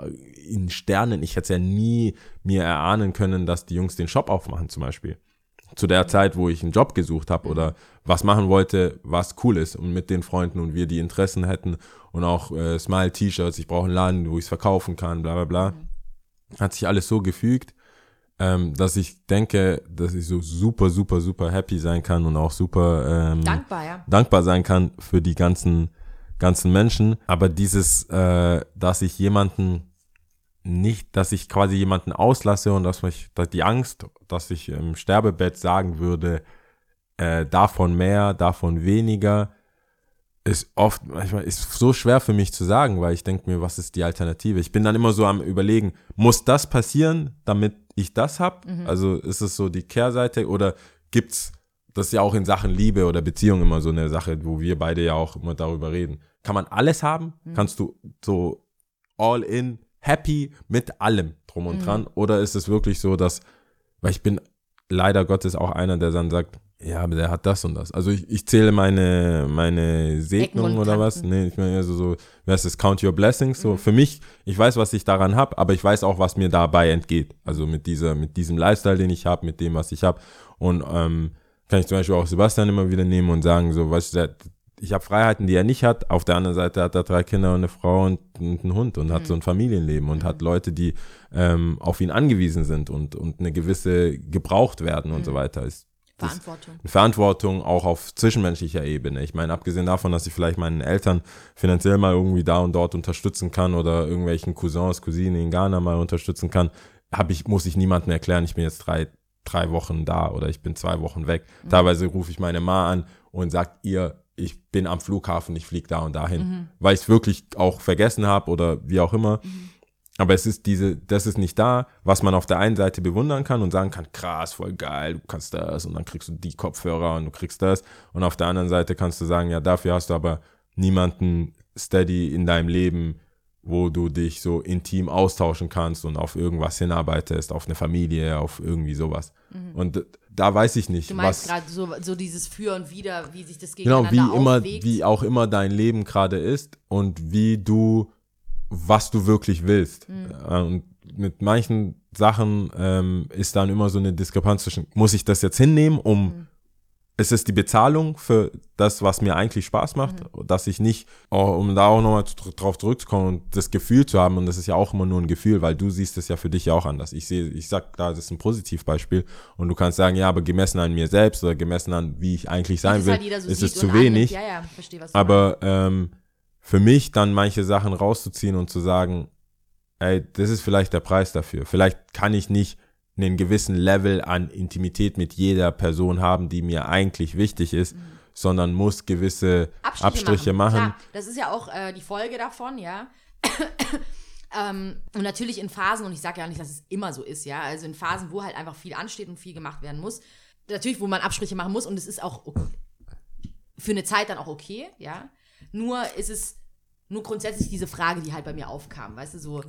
in Sternen, ich hätte es ja nie mir erahnen können, dass die Jungs den Shop aufmachen zum Beispiel. Zu der Zeit, wo ich einen Job gesucht habe oder was machen wollte, was cool ist und mit den Freunden und wir die Interessen hätten und auch äh, Smile-T-Shirts, ich brauche einen Laden, wo ich es verkaufen kann, bla bla bla. Hat sich alles so gefügt, ähm, dass ich denke, dass ich so super, super, super happy sein kann und auch super ähm,
Dankbar, ja.
dankbar sein kann für die ganzen, ganzen Menschen. Aber dieses, äh, dass ich jemanden nicht, dass ich quasi jemanden auslasse und dass mich, dass die Angst, dass ich im Sterbebett sagen würde, äh, davon mehr, davon weniger, ist oft, manchmal ist so schwer für mich zu sagen, weil ich denke mir, was ist die Alternative? Ich bin dann immer so am überlegen, muss das passieren, damit ich das hab? Also ist es so die Kehrseite oder gibt's das ist ja auch in Sachen Liebe oder Beziehung immer so eine Sache, wo wir beide ja auch immer darüber reden. Kann man alles haben? Kannst du so all in, happy mit allem drum und dran? Oder ist es wirklich so, dass, weil ich bin leider Gottes auch einer, der dann sagt, ja, aber der hat das und das. Also ich, ich zähle meine, meine Segnungen oder was. Nee, ich meine also so, wer ist das, Count Your Blessings. So für mich, ich weiß, was ich daran habe, aber ich weiß auch, was mir dabei entgeht. Also mit dieser, mit diesem Lifestyle, den ich habe, mit dem, was ich habe. Und ähm, kann ich zum Beispiel auch Sebastian immer wieder nehmen und sagen, so, weißt du, der, ich habe Freiheiten, die er nicht hat. Auf der anderen Seite hat er drei Kinder und eine Frau und, und einen Hund und hat so ein Familienleben und hat Leute, die ähm, auf ihn angewiesen sind und, und eine gewisse gebraucht werden und so weiter. Ist,
Verantwortung.
Verantwortung auch auf zwischenmenschlicher Ebene. Ich meine, abgesehen davon, dass ich vielleicht meinen Eltern finanziell mal irgendwie da und dort unterstützen kann oder irgendwelchen Cousins, Cousinen in Ghana mal unterstützen kann, hab ich, muss ich niemandem erklären, ich bin jetzt drei, drei Wochen da oder ich bin zwei Wochen weg. Teilweise rufe ich meine Ma an und sagt ihr, ich bin am Flughafen, ich fliege da und dahin, weil ich es wirklich auch vergessen habe oder wie auch immer. Aber es ist diese, das ist nicht da, was man auf der einen Seite bewundern kann und sagen kann, krass, voll geil, du kannst das und dann kriegst du die Kopfhörer und du kriegst das. Und auf der anderen Seite kannst du sagen, ja, dafür hast du aber niemanden steady in deinem Leben, wo du dich so intim austauschen kannst und auf irgendwas hinarbeitest, auf eine Familie, auf irgendwie sowas. Und da weiß ich nicht,
Mhm. Du meinst gerade so, so dieses Für und Wider, wie sich das
Genau,
gegeneinander
wie immer, wie auch immer dein Leben gerade ist und wie du, was du wirklich willst. Äh, Und mit manchen Sachen ähm, ist dann immer so eine Diskrepanz zwischen, muss ich das jetzt hinnehmen, um, ist es die Bezahlung für das, was mir eigentlich Spaß macht, dass ich nicht, oh, um da auch nochmal drauf zurückzukommen und das Gefühl zu haben, und das ist ja auch immer nur ein Gefühl, weil du siehst es ja für dich ja auch anders. Ich sehe, ich sag da, das ist ein Positivbeispiel und du kannst sagen, ja, aber gemessen an mir selbst oder gemessen an, wie ich eigentlich sein
das
will,
halt jeder so
ist es zu wenig.
Ja, ja, verstehe,
Aber ähm, für mich dann manche Sachen rauszuziehen und zu sagen, ey, das ist vielleicht der Preis dafür. Vielleicht kann ich nicht einen gewissen Level an Intimität mit jeder Person haben, die mir eigentlich wichtig ist, sondern muss gewisse
Abstriche,
Abstriche, machen.
Klar, das ist ja auch äh, die Folge davon, ja. ähm, und natürlich in Phasen, und ich sage ja nicht, dass es immer so ist, ja, also in Phasen, wo halt einfach viel ansteht und viel gemacht werden muss, natürlich, wo man Abstriche machen muss und es ist auch okay, für eine Zeit dann auch okay, ja. Nur ist es nur grundsätzlich diese Frage, die halt bei mir aufkam, weißt du, so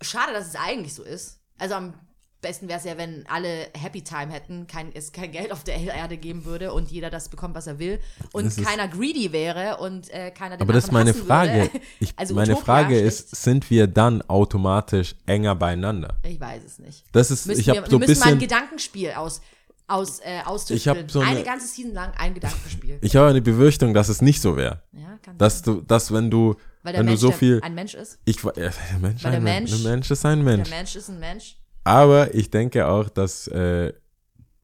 schade, dass es eigentlich so ist. Also am besten wäre es ja, wenn alle Happy Time hätten, kein, es kein Geld auf der Erde geben würde und jeder das bekommt, was er will und
Das
keiner greedy wäre und äh, keiner den
Aber das ist meine Frage. Ich,
Also
meine
Utopia,
Frage ist, sind wir dann automatisch enger beieinander?
Ich weiß es nicht.
Das ist,
Müssen
ich habe so ein
müssen mal ein
bisschen,
Gedankenspiel aus, aus, äh.
Ich hab so eine-
eine ganze Season lang ein Gedankenspiel.
ich habe eine Befürchtung, dass es nicht so wäre.
ja, kann
Dass du, dass wenn du,
Weil der
wenn
Mensch
du so
der,
viel,
ein Mensch ist.
ich, äh, der Mensch,
Weil der
ein
Mensch-
ein Mensch ist ein Mensch.
Der Mensch ist ein Mensch.
Aber ich denke auch, dass äh,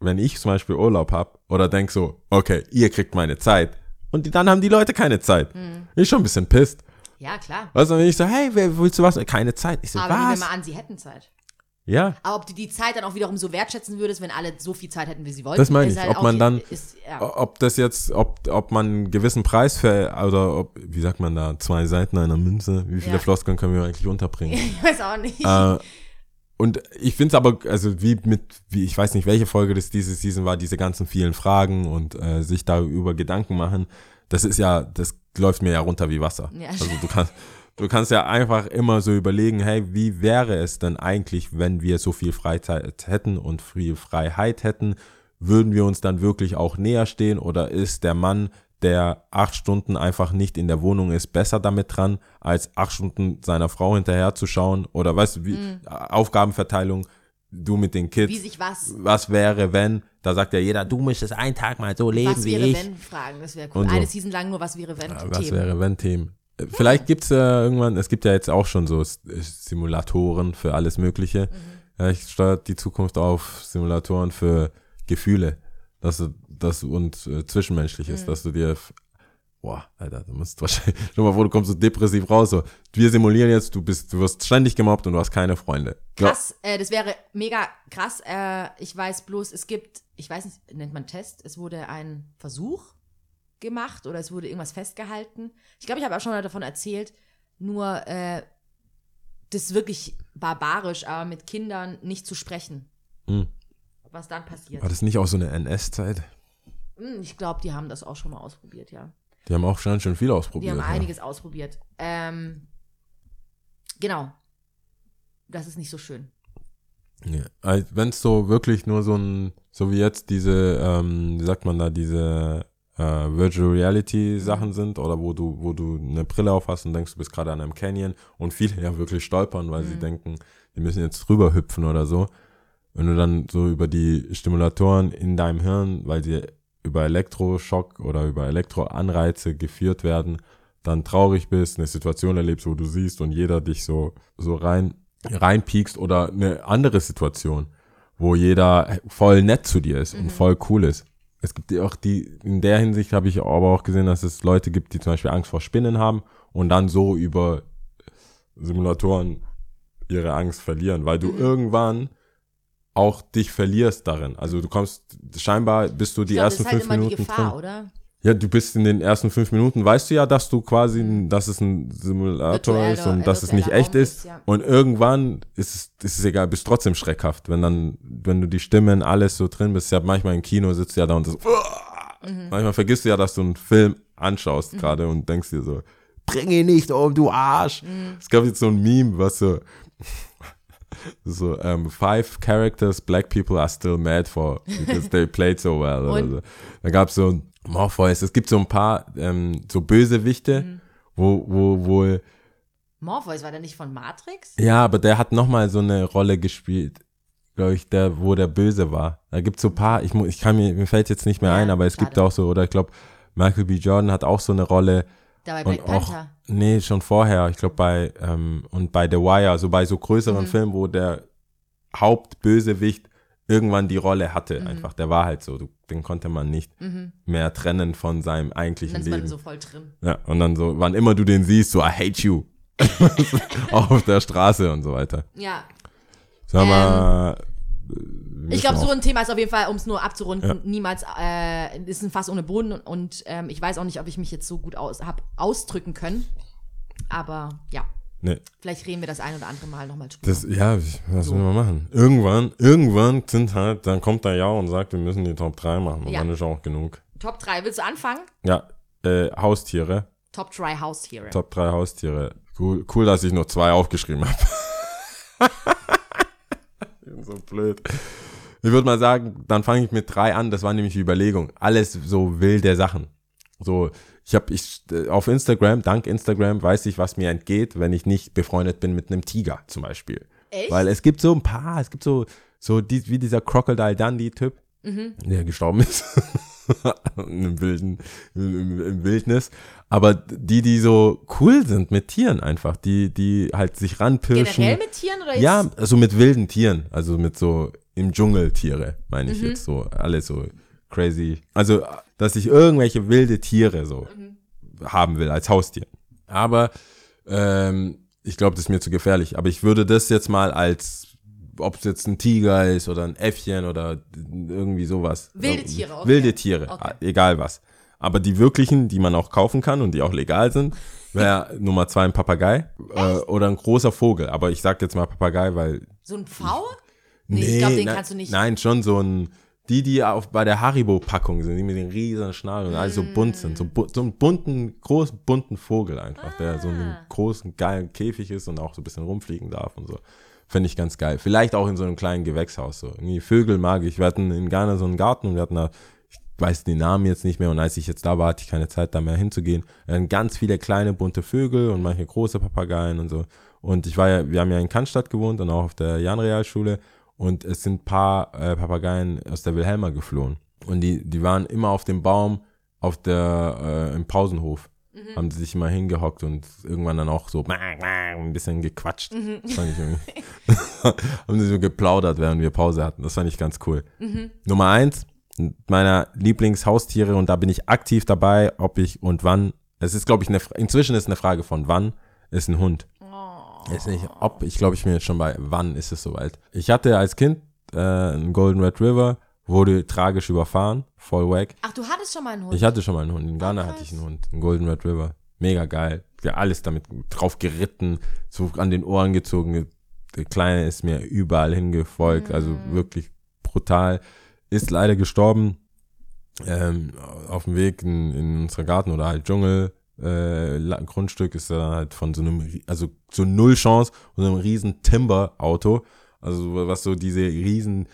wenn ich zum Beispiel Urlaub habe oder denk so, okay, ihr kriegt meine Zeit und die, dann haben die Leute keine Zeit.
Hm.
Bin ich schon ein bisschen pisst.
Ja, klar.
Weißt du, wenn ich so, hey, wer, willst du was? Keine Zeit. Ich so,
Aber nehmen wir
was?
mal an, sie hätten Zeit.
Ja,
Aber ob du die Zeit dann auch wiederum so wertschätzen würdest, wenn alle so viel Zeit hätten, wie sie wollten.
Das meine ich,
halt
ob man dann-
Ist, ja.
ob das jetzt, ob, ob man einen gewissen Preis für, oder ob, wie sagt man da, zwei Seiten einer Münze, wie viele
Ja.
Floskeln können wir eigentlich unterbringen?
Ich weiß auch nicht.
äh, und ich finde es aber, also wie mit, wie, ich weiß nicht, welche Folge das diese Season war, diese ganzen vielen Fragen und äh, sich darüber Gedanken machen, das ist ja, das läuft mir ja runter wie Wasser.
Ja.
Also du kannst, du kannst ja einfach immer so überlegen, hey, wie wäre es denn eigentlich, wenn wir so viel Freizeit hätten und viel Freiheit hätten? Würden wir uns dann wirklich auch näher stehen oder ist der Mann, der acht Stunden einfach nicht in der Wohnung ist, besser damit dran, als acht Stunden seiner Frau hinterherzuschauen? Oder weißt du, wie Aufgabenverteilung, du mit den Kids
wie sich was,
was wäre, wenn, da sagt ja jeder, du müsstest einen Tag mal so leben
was
wie
wäre,
ich.
wenn fragen. Das wäre cool.
So.
Eine Season lang nur was wäre, wenn.
Ja, was
Themen.
wäre, wenn Themen. Vielleicht gibt's ja irgendwann, es gibt ja jetzt auch schon so Simulatoren für alles Mögliche.
Mhm.
Ja, ich steuert die Zukunft auf Simulatoren für Gefühle, dass du, das und äh, Zwischenmenschliches,
Mhm.
dass du dir, boah, Alter, du musst wahrscheinlich, schau mal vor, du kommst so depressiv raus, so, wir simulieren jetzt, du bist, du wirst ständig gemobbt und du hast keine Freunde. Ja,
Krass, äh, das wäre mega krass. Äh, ich weiß bloß, es gibt, ich weiß nicht, nennt man Test, es wurde ein Versuch gemacht oder es wurde irgendwas festgehalten. Ich glaube, ich habe auch schon mal davon erzählt, nur äh, das ist wirklich barbarisch, aber mit Kindern nicht zu sprechen.
Hm.
Was dann passiert.
War das nicht auch so eine NS-Zeit?
Hm, Ich glaube, die haben das auch schon mal ausprobiert, ja.
Die haben auch schon, schon viel
Die
ausprobiert.
haben
ja.
einiges ausprobiert. Ähm, genau. Das ist nicht so schön.
Ja. Wenn es so wirklich nur so ein, so wie jetzt diese, ähm, wie sagt man da, diese äh, Virtual Reality Sachen sind oder wo du, wo du eine Brille auf hast und denkst, du bist gerade an einem Canyon und viele ja wirklich stolpern, weil sie denken, die müssen jetzt drüber hüpfen oder so. Wenn du dann so über die Stimulatoren in deinem Hirn, weil sie über Elektroschock oder über Elektroanreize geführt werden, dann traurig bist, eine Situation erlebst, wo du siehst und jeder dich so, so rein, reinpiekst oder eine andere Situation, wo jeder voll nett zu dir ist und voll cool ist. Es gibt ja auch die, in der Hinsicht habe ich aber auch gesehen, dass es Leute gibt, die zum Beispiel Angst vor Spinnen haben und dann so über Simulatoren ihre Angst verlieren, weil du irgendwann auch dich verlierst darin. Also du kommst, scheinbar bist du die
ich glaube, das
ersten
ist halt
fünf
immer
Minuten
die Gefahr,
drin.
oder?
Ja, du bist in den ersten fünf Minuten, weißt du ja, dass du quasi, dass es ein Simulator
Virtueller-
ist und dass es nicht echt
Raum
ist.
ja.
Und irgendwann ist es, ist es egal, bist trotzdem schreckhaft, wenn dann, wenn du die Stimmen, alles so drin bist. Ja, manchmal im Kino sitzt du ja da und so,
Mhm.
manchmal vergisst du ja, dass du einen Film anschaust gerade und denkst dir so, bring ihn nicht um, du Arsch.
Mhm.
Es gab jetzt so ein Meme, was so, so, ähm, five characters black people are still mad for because they played so well. Oder so. Da gab es so Morpheus, es gibt so ein paar ähm, so Bösewichte,
Mhm.
wo, wo wohl,
Morpheus war der nicht von Matrix?
ja, aber der hat nochmal so eine Rolle gespielt, glaube ich, der, wo der Böse war. Da gibt es so ein paar, ich, ich kann mir, mir fällt jetzt nicht mehr
Ja,
ein, aber es gibt
schade.
auch so, oder ich glaube, Michael B. Jordan hat auch so eine Rolle,
Da bei Black Panther.
Nee, schon vorher, ich glaube bei, ähm, und bei The Wire, so bei so größeren
Mhm.
Filmen, wo der Hauptbösewicht irgendwann die Rolle hatte,
Mhm.
einfach, der war halt so, du, den konnte man nicht mehr trennen von seinem eigentlichen
dann ist man
Leben.
so voll drin.
Ja, und dann so, wann immer du den siehst, so, I hate you. auf der Straße und so weiter.
Ja.
Sag mal,
Ich glaube, so
so
ein Thema ist auf jeden Fall, um es nur abzurunden,
Ja.
niemals, äh, ist ein Fass ohne Boden und, und ähm, ich weiß auch nicht, ob ich mich jetzt so gut aus, hab ausdrücken können. Aber ja,
nee,
vielleicht reden wir das ein oder andere Mal nochmal drüber.
das, ja, was sollen wir machen? Irgendwann, irgendwann sind halt, dann kommt der Ja und sagt, wir müssen die Top 3 machen. Und
Ja.
dann ist auch genug.
Top 3, willst du anfangen?
Ja, äh, Haustiere.
Top 3 Haustiere.
Top 3 Haustiere. Cool, cool, dass ich nur zwei aufgeschrieben habe. ich bin so blöd. Ich würde mal sagen, dann fange ich mit drei an. Das war nämlich die Überlegung. Alles so wilde Sachen. So, ich habe ich äh, auf Instagram, dank Instagram, weiß ich, was mir entgeht, wenn ich nicht befreundet bin mit einem Tiger zum Beispiel.
Echt?
Weil es gibt so ein paar, es gibt so, so die, wie dieser Crocodile Dundee-Typ, der gestorben ist. Im wilden, im, im Wildnis. Aber die, die so cool sind mit Tieren einfach, die, die halt sich ranpirschen.
Generell mit Tieren oder jetzt?
Ja, also mit wilden Tieren. Also mit so im Dschungel Tiere, meine ich jetzt so, alle so crazy. Also, dass ich irgendwelche wilde Tiere so haben will als Haustier. Aber ähm, ich glaube, das ist mir zu gefährlich. Aber ich würde das jetzt mal als, ob es jetzt ein Tiger ist oder ein Äffchen oder irgendwie sowas.
Wilde
Also,
Tiere, okay.
Wilde Tiere,
Okay.
egal was. Aber die wirklichen, die man auch kaufen kann und die auch legal sind, wäre Nummer zwei ein Papagei äh, oder ein großer Vogel. Aber ich sag jetzt mal Papagei, weil
So ein Pfau? Nee, ich glaube, den
nein,
kannst du nicht.
Nein, schon so ein, die, die auf, bei der Haribo-Packung sind, die mit den riesen Schnallen und alles so bunt sind. So, bu so einen bunten, großen, bunten Vogel einfach, der so in einem
Ah.
großen, geilen Käfig ist und auch so ein bisschen rumfliegen darf und so. Finde ich ganz geil. Vielleicht auch in so einem kleinen Gewächshaus. So. Irgendwie Vögel mag ich. Wir hatten in Ghana so einen Garten und wir hatten da, ich weiß den Namen jetzt nicht mehr und als ich jetzt da war, hatte ich keine Zeit da mehr hinzugehen. Wir hatten ganz viele kleine bunte Vögel und manche große Papageien und so. Und ich war ja, wir haben ja in Cannstatt gewohnt und auch auf der Jan-Realschule und es sind ein paar äh, Papageien aus der Wilhelma geflohen. Und die, die waren immer auf dem Baum auf der, äh, im Pausenhof. Haben sie sich immer hingehockt und irgendwann dann auch so ein bisschen gequatscht. Das fand ich irgendwie. haben sie so geplaudert, während wir Pause hatten. Das fand ich ganz cool. Nummer eins meiner Lieblingshaustiere und da bin ich aktiv dabei, ob ich und wann. Es ist, glaube ich, eine, inzwischen ist eine Frage von wann ist ein Hund. Ist nicht ob, ich glaube, ich bin jetzt schon bei wann ist es soweit. Ich hatte als Kind äh, einen Golden Red River, wurde tragisch überfahren, voll wack.
Ach, du hattest schon mal einen Hund.
Ich hatte schon mal einen Hund. In Ghana hatte ich einen Hund, einen Golden Red River. Mega geil. Ja, alles damit drauf geritten, so an den Ohren gezogen. Der Kleine ist mir überall hingefolgt, also
Mm.
wirklich brutal. Ist leider gestorben ähm, auf dem Weg in, in unserer Garten oder halt Dschungel. Äh, Grundstück ist dann halt von so einem, also so null Chance, von so einem riesen Timber-Auto, also was so diese riesen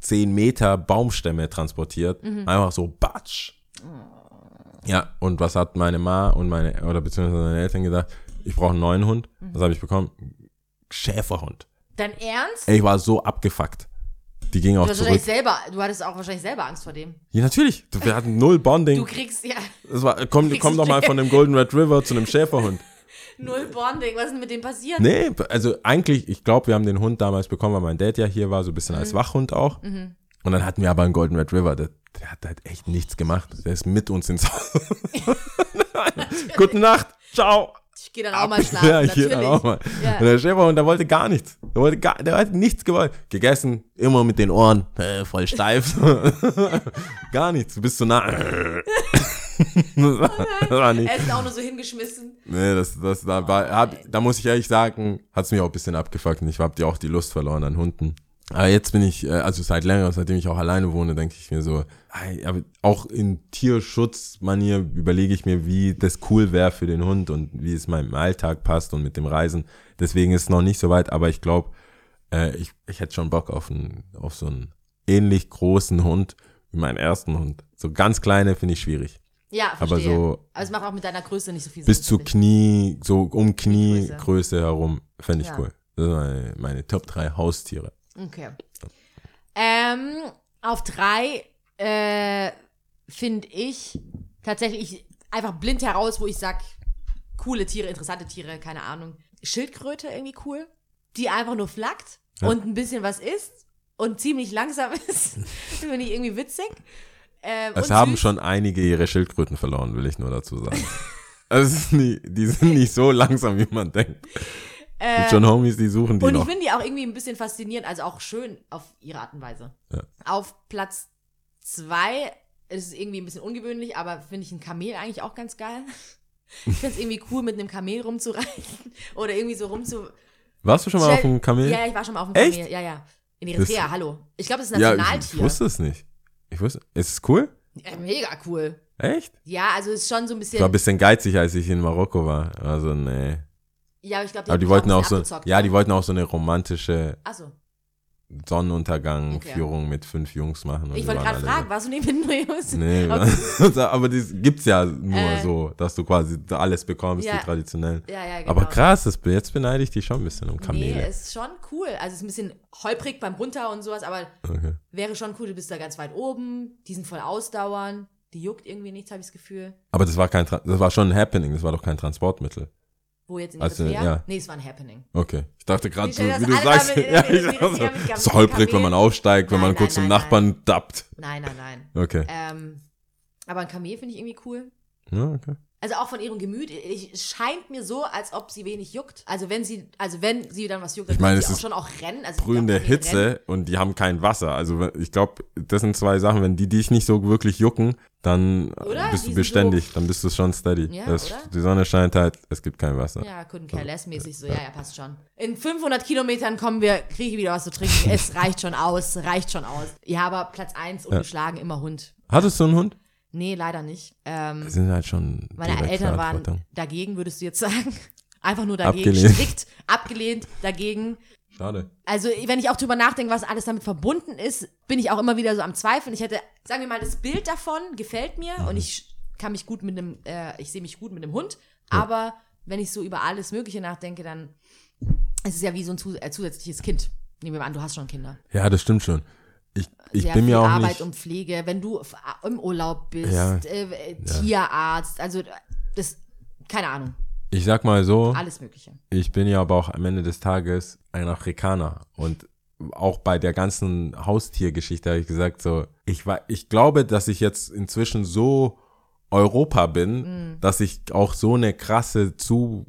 10 Meter Baumstämme transportiert. Einfach so batsch. Ja, und was hat meine Ma und meine, oder beziehungsweise meine Eltern gedacht? Ich brauche einen neuen Hund. Was habe ich bekommen? Schäferhund.
Dein Ernst?
Ich war so abgefuckt. Die ging auch
Du,
zurück.
selber, du hattest auch wahrscheinlich selber Angst vor dem.
Ja, natürlich. Wir hatten null Bonding.
Du kriegst ja
Das war, komm, komm doch mal von dem Golden Red River zu einem Schäferhund.
null Bonding. Was ist denn mit dem passiert?
Nee, also eigentlich, ich glaube, wir haben den Hund damals bekommen, weil mein Dad ja hier war, so ein bisschen als Wachhund auch. Und dann hatten wir aber einen Golden Red River, der, der hat halt echt nichts gemacht. Der ist mit uns ins Haus. Gute Nacht, ciao.
Ich gehe dann auch mal schlafen,
ja, ich gehe dann auch mal.
Ja.
Und der Schäferhund, der wollte gar nichts. Der wollte gar, der hat nichts gewollt. Gegessen, immer mit den Ohren, äh, voll steif. gar nichts, du bist zu nah. das war, das war nicht.
Er ist auch nur so hingeschmissen.
Nee, das, das, da, war, hab, da muss ich ehrlich sagen, hat es mich auch ein bisschen abgefuckt und ich habe auch die Lust verloren an Hunden. Aber jetzt bin ich, äh, also seit längerem, seitdem ich auch alleine wohne, denke ich mir so, aber auch in Tierschutzmanier überlege ich mir, wie das cool wäre für den Hund und wie es meinem Alltag passt und mit dem Reisen. Deswegen ist es noch nicht so weit, aber ich glaube, äh, ich, ich hätte schon Bock auf, einen, auf so einen ähnlich großen Hund wie meinen ersten Hund. So ganz kleine finde ich schwierig.
Ja,
Aber
verstehe.
so-
Aber es macht auch mit deiner Größe nicht so viel
bis
Sinn.
zu
finde ich.
Knie, so um
Kniegröße.
Kniegröße herum, fände ich
Ja.
cool. Das sind meine, meine Top 3 Haustiere.
Okay. Ähm, auf drei äh, finde ich tatsächlich einfach blind heraus, wo ich sag, coole Tiere, interessante Tiere, keine Ahnung. Schildkröte irgendwie cool, die einfach nur flackt
Ja.
und ein bisschen was isst und ziemlich langsam ist. finde ich irgendwie witzig. Ähm,
Es haben
süß.
schon einige ihre Schildkröten verloren, will ich nur dazu sagen. nie, die sind nicht so langsam, wie man denkt. Es gibt schon Homies, die suchen die
Und ich
noch.
finde die auch irgendwie ein bisschen faszinierend, also auch schön auf ihre Art und Weise.
Ja.
Auf Platz zwei ist es irgendwie ein bisschen ungewöhnlich, aber finde ich ein Kamel eigentlich auch ganz geil. Ich finde es irgendwie cool, mit einem Kamel rumzureiten oder irgendwie so rumzu.
Warst du schon mal auf dem Kamel?
Ja, ich war schon mal auf dem
Echt?
Kamel. Ja, ja. In Eritrea,
Das-
hallo. Ich glaube, das ist ein
Ja, ich,
Nationaltier.
ich wusste es nicht. Ich wusste, ist es cool?
Ja, mega cool.
Echt?
Ja, also es ist schon so ein
Ich war ein
bisschen.
bisschen geizig, als ich in Marokko war. Also, nee.
Ja, aber ich glaube,
Aber die wollten auch so, ja, die wollten auch so eine romantische
Achso.
Sonnenuntergang-Führung mit fünf Jungs machen.
Ich wollte gerade fragen, warst du neben den Jungs?
So, nee,
Okay.
aber das gibt's ja nur
Äh.
so, dass du quasi alles bekommst,
Ja.
die traditionellen.
Ja, ja, genau.
Aber krass, das, jetzt beneide ich dich schon ein bisschen um Kamele.
Nee, ist schon cool. Also es ist ein bisschen holprig beim Runter und sowas, aber
okay.
wäre schon cool. Du bist da ganz weit oben, die sind voll ausdauern, die juckt irgendwie nichts, habe ich das Gefühl.
Aber das war kein, Tra- das war schon ein Happening, das war doch kein Transportmittel.
Wo jetzt in
Also,
Eritrea?
ja.
Nee, es war ein Happening.
Okay. Ich dachte gerade,
das
wie du sagst, ja, ich dachte,
in- in-
so holprig, wenn man aufsteigt, wenn
Nein,
man kurz
nein,
zum
nein,
Nachbarn dappt.
Nein, nein, nein.
Okay.
Ähm, aber ein Kamel finde ich irgendwie cool.
Ja, okay.
Also auch von ihrem Gemüt, ich, es scheint mir so, als ob sie wenig juckt. Also wenn sie, also wenn sie dann was juckt, dann
Ich meine, es
sie auch
ist
schon auch rennen. Also
Brühende Hitze
rennen.
und die haben kein Wasser. Also wenn- ich glaube, das sind zwei Sachen. Wenn die dich nicht so wirklich jucken, dann
Oder?
bist du beständig. Dann bist du schon steady.
Ja,
das? Die Sonne scheint halt, es gibt kein Wasser.
Ja, couldn't care less mäßig so. Ja, ja, passt schon. In 500 Kilometern kommen wir, kriege ich wieder was zu trinken. Es reicht schon aus, reicht schon aus. Ja, aber Platz 1 ungeschlagen immer Hund.
Hattest du einen Hund?
Nee, leider nicht. Ähm,
Die sind halt schon.
meine Eltern waren dagegen, würdest du jetzt sagen. Einfach nur dagegen,
Abgelehnt.
strikt abgelehnt, dagegen.
Schade.
Also, wenn ich auch drüber nachdenke, was alles damit verbunden ist, bin ich auch immer wieder so am Zweifeln. Ich hätte, sagen wir mal, das Bild davon gefällt mir und ich kann mich gut mit einem, äh, ich sehe mich gut mit einem Hund. Aber wenn ich so über alles Mögliche nachdenke, dann ist es ja wie so ein zus äh, zusätzliches Kind. Nehmen wir mal an, du hast schon Kinder.
Ja, das stimmt schon. Ich, ich
Sehr
bin mir auch
Arbeit
nicht.
und Pflege, wenn du im Urlaub bist,
Ja.
äh, äh, Tierarzt, also das, keine Ahnung,
Ich sag mal so,
alles Mögliche.
ich bin ja aber auch am Ende des Tages ein Afrikaner und auch bei der ganzen Haustiergeschichte habe ich gesagt so, ich war, ich glaube, dass ich jetzt inzwischen so Europa bin,
Mhm.
dass ich auch so eine krasse zu,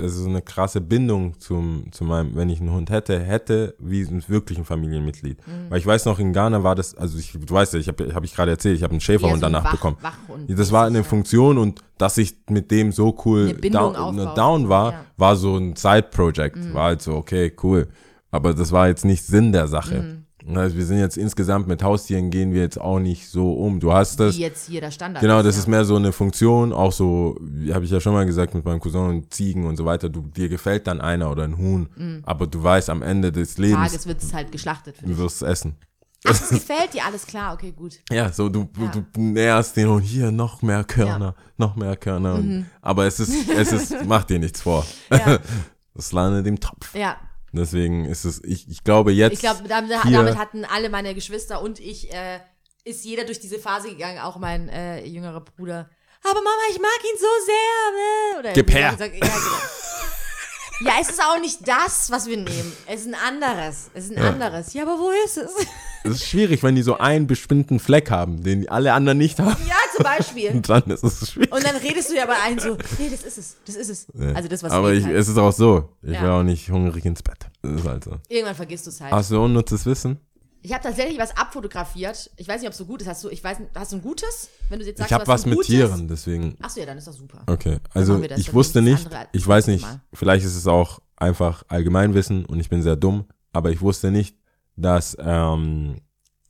also so eine krasse Bindung zum, zu meinem, wenn ich einen Hund hätte, hätte, wie ein wirklichen Familienmitglied.
Mhm.
Weil ich weiß noch, in Ghana war das, also ich, du weißt ja, ich habe hab ich gerade erzählt, ich habe einen Schäferhund
Eher so ein
danach
Wach-
bekommen.
Wachhund.
Das war eine
Ja.
Funktion und dass ich mit dem so cool down,
aufbaust.
down war,
Ja. Mhm.
war so ein Side-Project. War halt so, okay, cool. Aber das war jetzt nicht Sinn der Sache.
Mhm.
Also wir sind jetzt insgesamt mit Haustieren gehen wir jetzt auch nicht so um. Du hast das,
Wie jetzt hier der Standard
genau, das
ja.
ist mehr so eine Funktion, auch so, habe ich ja schon mal gesagt mit meinem Cousin und Ziegen und so weiter. Du, dir gefällt dann einer oder ein Huhn, aber du weißt am Ende des Lebens,
Tages wird es halt geschlachtet
du wirst es essen.
Ach, das gefällt dir, alles klar, okay, gut.
Ja, so du,
Ja.
du, näherst den und hier noch mehr Körner, noch mehr Körner. Und, aber es ist, es ist, mach dir nichts vor.
Mhm. Ja.
Das landet im Topf.
Ja,
Deswegen ist es, ich, ich glaube jetzt.
ich glaube, damit, damit hatten alle meine Geschwister und ich, äh, ist jeder durch diese Phase gegangen, auch mein äh, jüngerer Bruder. Aber Mama, ich mag ihn so sehr. äh," Oder
Gib her.
gesagt, ja, genau. ja, es ist auch nicht das, was wir nehmen. Es ist ein anderes. Es ist ein
Ja.
anderes. Ja, aber wo ist es?
Es ist schwierig, wenn die so einen bestimmten Fleck haben, den alle anderen nicht haben.
ja, zum Beispiel.
Und dann ist es schwierig.
Und dann redest du ja bei einem so, nee, das ist es, das ist es. Also das, was
aber ich,
halt.
es ist auch so. Ich
Ja.
will auch nicht hungrig ins Bett. Das ist halt so.
Irgendwann vergisst du es halt.
Hast du unnützes Wissen?
Ich habe tatsächlich was abfotografiert. Ich weiß nicht, ob es so gut ist. Hast du, ich weiß, hast du ein gutes? Wenn du jetzt sagst,
Ich habe was mit
gutes?
Tieren, deswegen.
Achso, ja, dann ist doch super.
Okay, also
das,
ich wusste nicht,
das
ich weiß nicht,
Mal.
vielleicht ist es auch einfach Allgemeinwissen und ich bin sehr dumm, aber ich wusste nicht, dass ähm,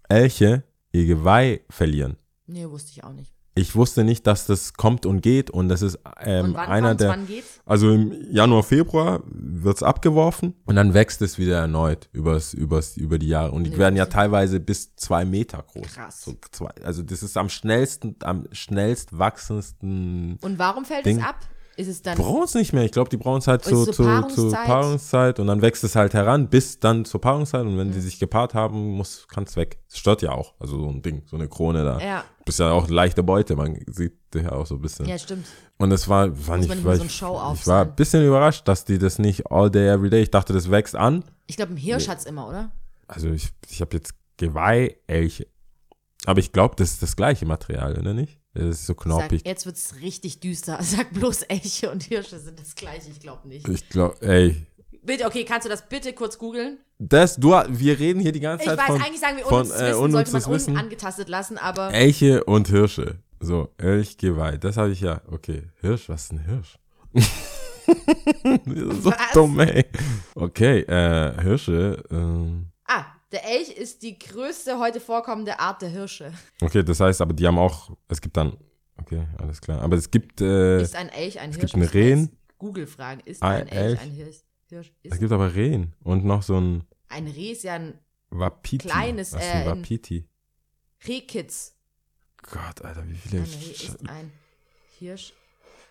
Elche ihr Geweih verlieren.
Nee, wusste ich auch nicht.
Ich wusste nicht, dass das kommt und geht und das ist ähm,
Und wann
einer der,
wann geht's?
also im Januar, Februar wird's abgeworfen und dann wächst es wieder erneut übers, übers, über die Jahre und die
Nee,
werden ja teilweise bis zwei Meter groß.
Krass.
So zwei, also das ist am schnellsten, am schnellst wachsendsten
Und warum fällt
Ding.
es ab? Ist es dann.
brauchen es nicht mehr. Ich glaube, die brauchen es halt zu,
so
zu, zur
Paarungszeit?
Paarungszeit und dann wächst es halt heran bis dann zur Paarungszeit und
Mhm.
wenn sie sich gepaart haben, muss kann es weg. Es stört ja auch, also so ein Ding, so eine Krone da.
Ja,
Bist ja auch eine leichte Beute, man sieht ja auch so ein bisschen.
ja, stimmt.
Und es war, war
Muss
nicht,
man nicht
war
so
ich, ich war ein bisschen überrascht, dass die das nicht all day, every day. Ich dachte, das wächst an.
Ich glaube, ein Hirsch hat's immer, oder?
Also ich, ich habe jetzt Geweih, Elche. Aber ich glaube, das ist das gleiche Material, oder nicht? Das ist so
Sag,
knorpig.
jetzt wird's richtig düster. Sag bloß, Elche und Hirsche sind das gleiche. Ich glaube nicht.
Ich glaube, ey,
Bitte, okay, kannst du das bitte kurz googeln?
das, du, wir reden hier die ganze
Ich
Zeit
weiß,
von,
eigentlich sagen wir
von, äh,
Wissen, sollte man
Wissen.
unangetastet lassen, aber
Elche und Hirsche. So, Elchgeweih. Das habe ich ja. Okay, Hirsch, was ist ein Hirsch? so
Was?
dumm, ey. Okay, äh, Hirsche. Ähm,
der Elch ist die größte heute vorkommende Art der Hirsche.
okay, das heißt, aber die haben auch, es gibt dann, okay, alles klar. Aber es gibt, äh,
Ist ein Elch ein
es
Hirsch?
gibt einen
Müssen wir
Rehen.
jetzt Google fragen. Ist
Ein
ein Elch
Elch.
ein Hirsch? Hirsch
es gibt aber Rehen und noch so ein
ein Reh ist ja ein
Wapiti.
Kleines,
was ist
äh,
ein Wapiti?
Rehkitz.
Gott, Alter, wie viele.
Ein Reh ist ein Hirsch.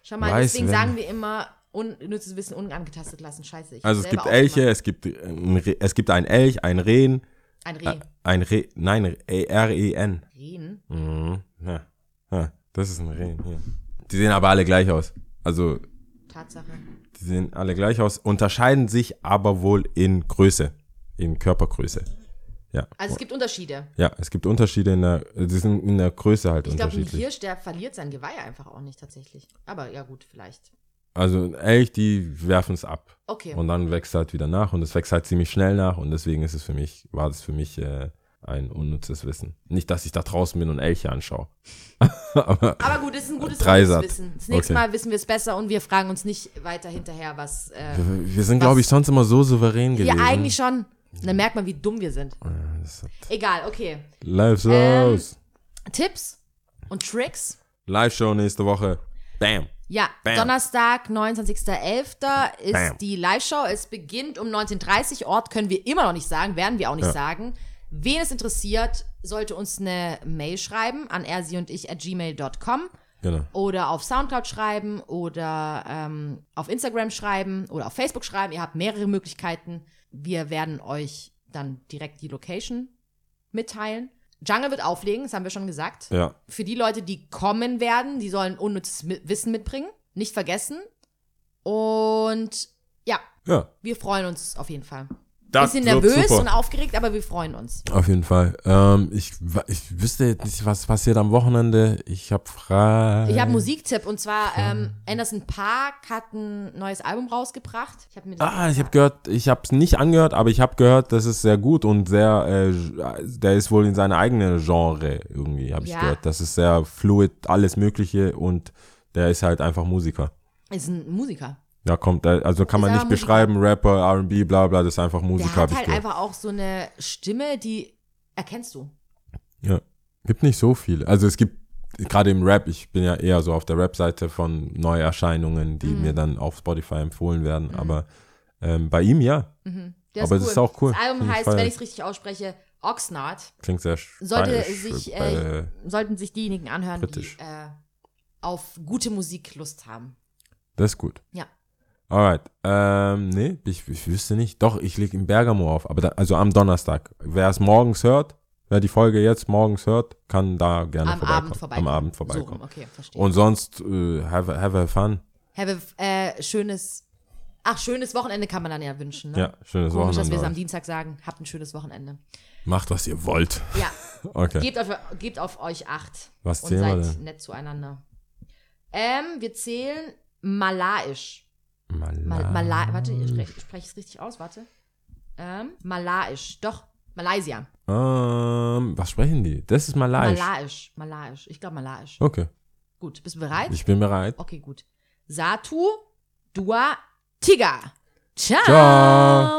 Schau mal,
Weiß,
deswegen
wenn-
sagen wir immer, unnützes Wissen unangetastet lassen. Scheiße. Ich
Also es gibt Elche, es gibt, ein Re es gibt ein Elch, ein Rehen,
Ein
äh,
Reh.
ein Re nein, R-E-N.
Rehen?
Mhm. Ja. ja, das ist ein Rehen. Ja. Die sehen aber alle gleich aus. Also,
Tatsache.
Die sehen alle gleich aus, unterscheiden sich aber wohl in Größe, in Körpergröße. Ja.
Also es gibt Unterschiede.
Ja, es gibt Unterschiede in der, die sind in der Größe halt
Ich glaube, ein
unterschiedlich.
Hirsch, der verliert sein Geweih einfach auch nicht tatsächlich. Aber ja gut, vielleicht.
Also Elch, die werfen es ab.
Okay.
Und dann wächst halt wieder nach und es wächst halt ziemlich schnell nach und deswegen ist es für mich, war das für mich äh, ein unnützes Wissen. Nicht, dass ich da draußen bin und Elche anschaue. Aber
Aber gut, das ist ein gutes
Dreisatz.
Wissen. Das nächste
Okay.
Mal wissen wir es besser und wir fragen uns nicht weiter hinterher, was. Äh,
wir sind, glaube ich, sonst immer so souverän
ja,
gewesen.
eigentlich schon. Dann merkt man, wie dumm wir sind.
Hat-
Egal, okay.
Live
Ähm,
Shows.
Tipps und Tricks.
Live-Show nächste Woche. Bam.
Ja,
Bam.
Donnerstag, 29.11. ist
Bam.
die Live-Show. Es beginnt um 19.30 Uhr. Ort können wir immer noch nicht sagen, werden wir auch nicht
Ja.
sagen. Wen es interessiert, sollte uns eine Mail schreiben an ersi und ich at gmail.com
Genau.
oder auf Soundcloud schreiben oder ähm, auf Instagram schreiben oder auf Facebook schreiben. Ihr habt mehrere Möglichkeiten. Wir werden euch dann direkt die Location mitteilen. Jungle wird auflegen, das haben wir schon gesagt.
Ja.
Für die Leute, die kommen werden, die sollen unnützes Wissen mitbringen. Nicht vergessen. Und ja,
Ja.
wir freuen uns auf jeden Fall.
Das
Bisschen nervös
super.
und aufgeregt, aber wir freuen uns.
Auf jeden Fall. Ähm, ich, ich wüsste jetzt nicht, was passiert am Wochenende. Ich habe frei.
Ich habe einen Musiktipp und zwar ähm, Anderson Park hat ein neues Album rausgebracht. Ich habe mir das
Ah, ich habe gehört, ich habe es nicht angehört, aber ich habe gehört, das ist sehr gut und sehr, äh, der ist wohl in seine eigene Genre irgendwie, habe ich
Ja.
gehört. Das ist sehr fluid, alles Mögliche und der ist halt einfach Musiker.
ist ein Musiker.
Ja, kommt, also kann man nicht beschreiben, Rapper, R&B, bla bla, das ist einfach
Der
Musiker,
hat
habe ich
halt einfach auch so eine Stimme, die erkennst du.
Ja, gibt nicht so viele. Also es gibt gerade im Rap, ich bin ja eher so auf der Rap-Seite von Neuerscheinungen, die
Mhm.
mir dann auf Spotify empfohlen werden, aber ähm, bei ihm ja,
Der
Aber das ist auch cool.
Das Album heißt, wenn ich es richtig ausspreche, Oxnard.
klingt sehr
Sollte sich, äh,
äh,
sollten sich diejenigen anhören,
britisch.
die äh, auf gute Musik Lust haben.
Das ist gut.
Ja.
Alright. Ähm, nee, ich, ich wüsste nicht. Doch, ich lege in Bergamo auf, aber da, also am Donnerstag. Wer es morgens hört, wer die Folge jetzt morgens hört, kann da gerne
Am
vorbeikommen.
Abend vorbeikommen.
Am Abend
So
vorbeikommen.
okay, verstehe.
Und sonst, äh, have, have a fun.
Have a, äh, schönes, ach, schönes Wochenende kann man dann ja wünschen, ne?
Ja, schönes
Komisch, dass
Wochenende.
wir es am. Dienstag sagen. Habt ein schönes Wochenende.
Macht, was ihr wollt.
Ja,
Okay.
gebt auf, gebt auf euch Acht.
Was
und
zählen wir
seid
denn?
nett zueinander. Ähm, wir zählen Malaiisch. Mal, Mala warte, ich spreche sprech es richtig aus, warte. Ähm, Malaiisch, doch, Malaysia.
Ähm, was sprechen die? Das ist Malaiisch.
Malaiisch, Malaiisch. Ich glaube Malaiisch.
Okay,
Gut, bist du bereit?
ich bin bereit.
Okay, gut. Satu, Dua, Tiga. Ciao.
Ciao.